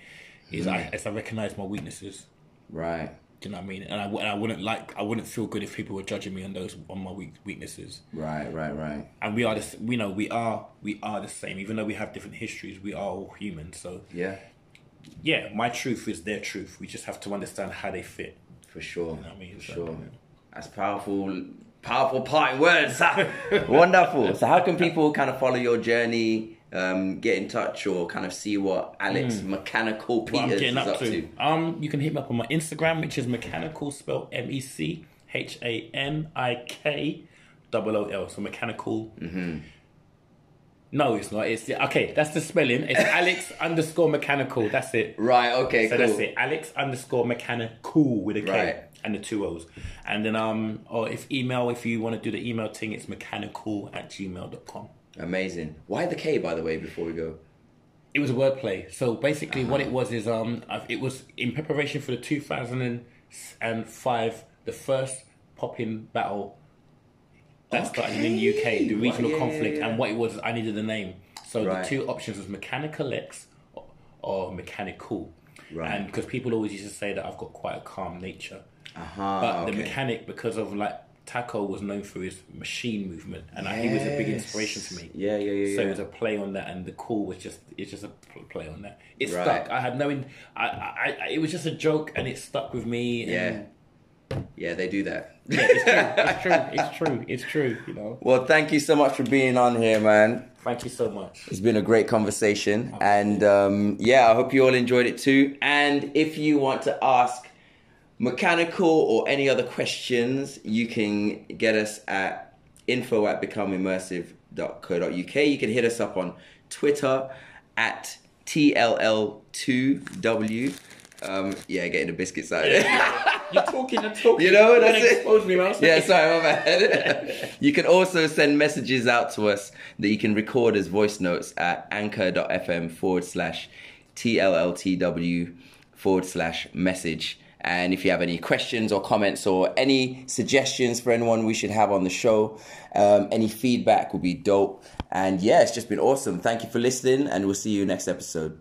Is. I mm. as I recognize my weaknesses. Right. Do you know what I mean? And I, w- and I wouldn't like I wouldn't feel good if people were judging me on those on my weak, weaknesses. Right. Right. Right. And we are the we know we are we are the same. Even though we have different histories, we are all human. So Yeah. yeah, my truth is their truth. We just have to understand how they fit. For sure. know what I mean? For So, sure. yeah. That's powerful. Powerful parting words. Wonderful. So, how can people kind of follow your journey? Um, get in touch or kind of see what Alex Mechanikool what I'm Peters getting is up, up to. to. Um, you can hit me up on my Instagram, which is Mechanikool spelled M E C H A N I K double O L. So Mechanikool. Mm-hmm. No, it's not. It's okay. That's the spelling. It's Alex underscore mechanikool. That's it. Right. Okay. So cool. that's it. Alex underscore mechanikool with a K Right. And the two O's. And then um, or if email, if you want to do the email thing, it's mechanikool at gmail.com. Amazing. Why the K, by the way, before we go? It was a wordplay. So basically, what it was is um, it was in preparation for the 2005, the first popping battle that started in the UK, the regional Yeah, yeah, conflict, yeah. and what it was, I needed a name. So Right. the two options was Mechanical X or, or Mechanikool. Right. And because people always used to say that I've got quite a calm nature. Uh-huh, But okay. the mechanic, because of like Taco was known for his machine movement, and I, he was a big inspiration for me. Yeah, yeah, yeah, So yeah. it was a play on that, and the call was just it's just a play on that. It Right. stuck. I had no, in, I, I, I, it was just a joke, and it stuck with me. and- Yeah. Yeah, they do that. yeah, it's true. It's true. It's true. It's true. You know. Well, thank you so much for being on here, man. Thank you so much. It's been a great conversation. And um, yeah, I hope you all enjoyed it too. And if you want to ask Mechanikool or any other questions, you can get us at info at becomeimmersive.co.uk. You can hit us up on Twitter at TLL2W. Um, yeah, getting the biscuits out. You're talking and talking. You know, that's it. expose me, man. Yeah, sorry, my bad. you can also send messages out to us that you can record as voice notes at anchor.fm forward slash TLLTW forward slash message. And if you have any questions or comments or any suggestions for anyone we should have on the show, um, any feedback would be dope. And yeah, it's just been awesome. Thank you for listening, and we'll see you next episode.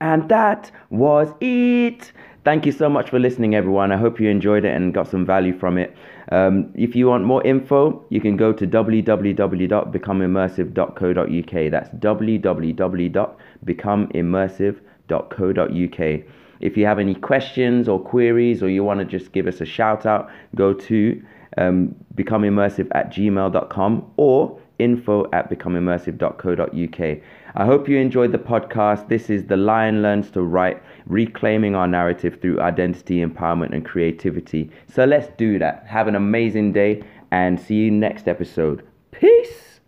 And that was it. Thank you so much for listening, everyone. I hope you enjoyed it and got some value from it. Um, if you want more info, you can go to www.becomeimmersive.co.uk. That's www.becomeimmersive.co.uk. If you have any questions or queries or you want to just give us a shout out, go to um, becomeimmersive at gmail.com or info at becomeimmersive.co.uk. I hope you enjoyed the podcast. This is The Lion Learns to Write, reclaiming our narrative through identity, empowerment, and creativity. So let's do that. Have an amazing day and see you next episode. Peace.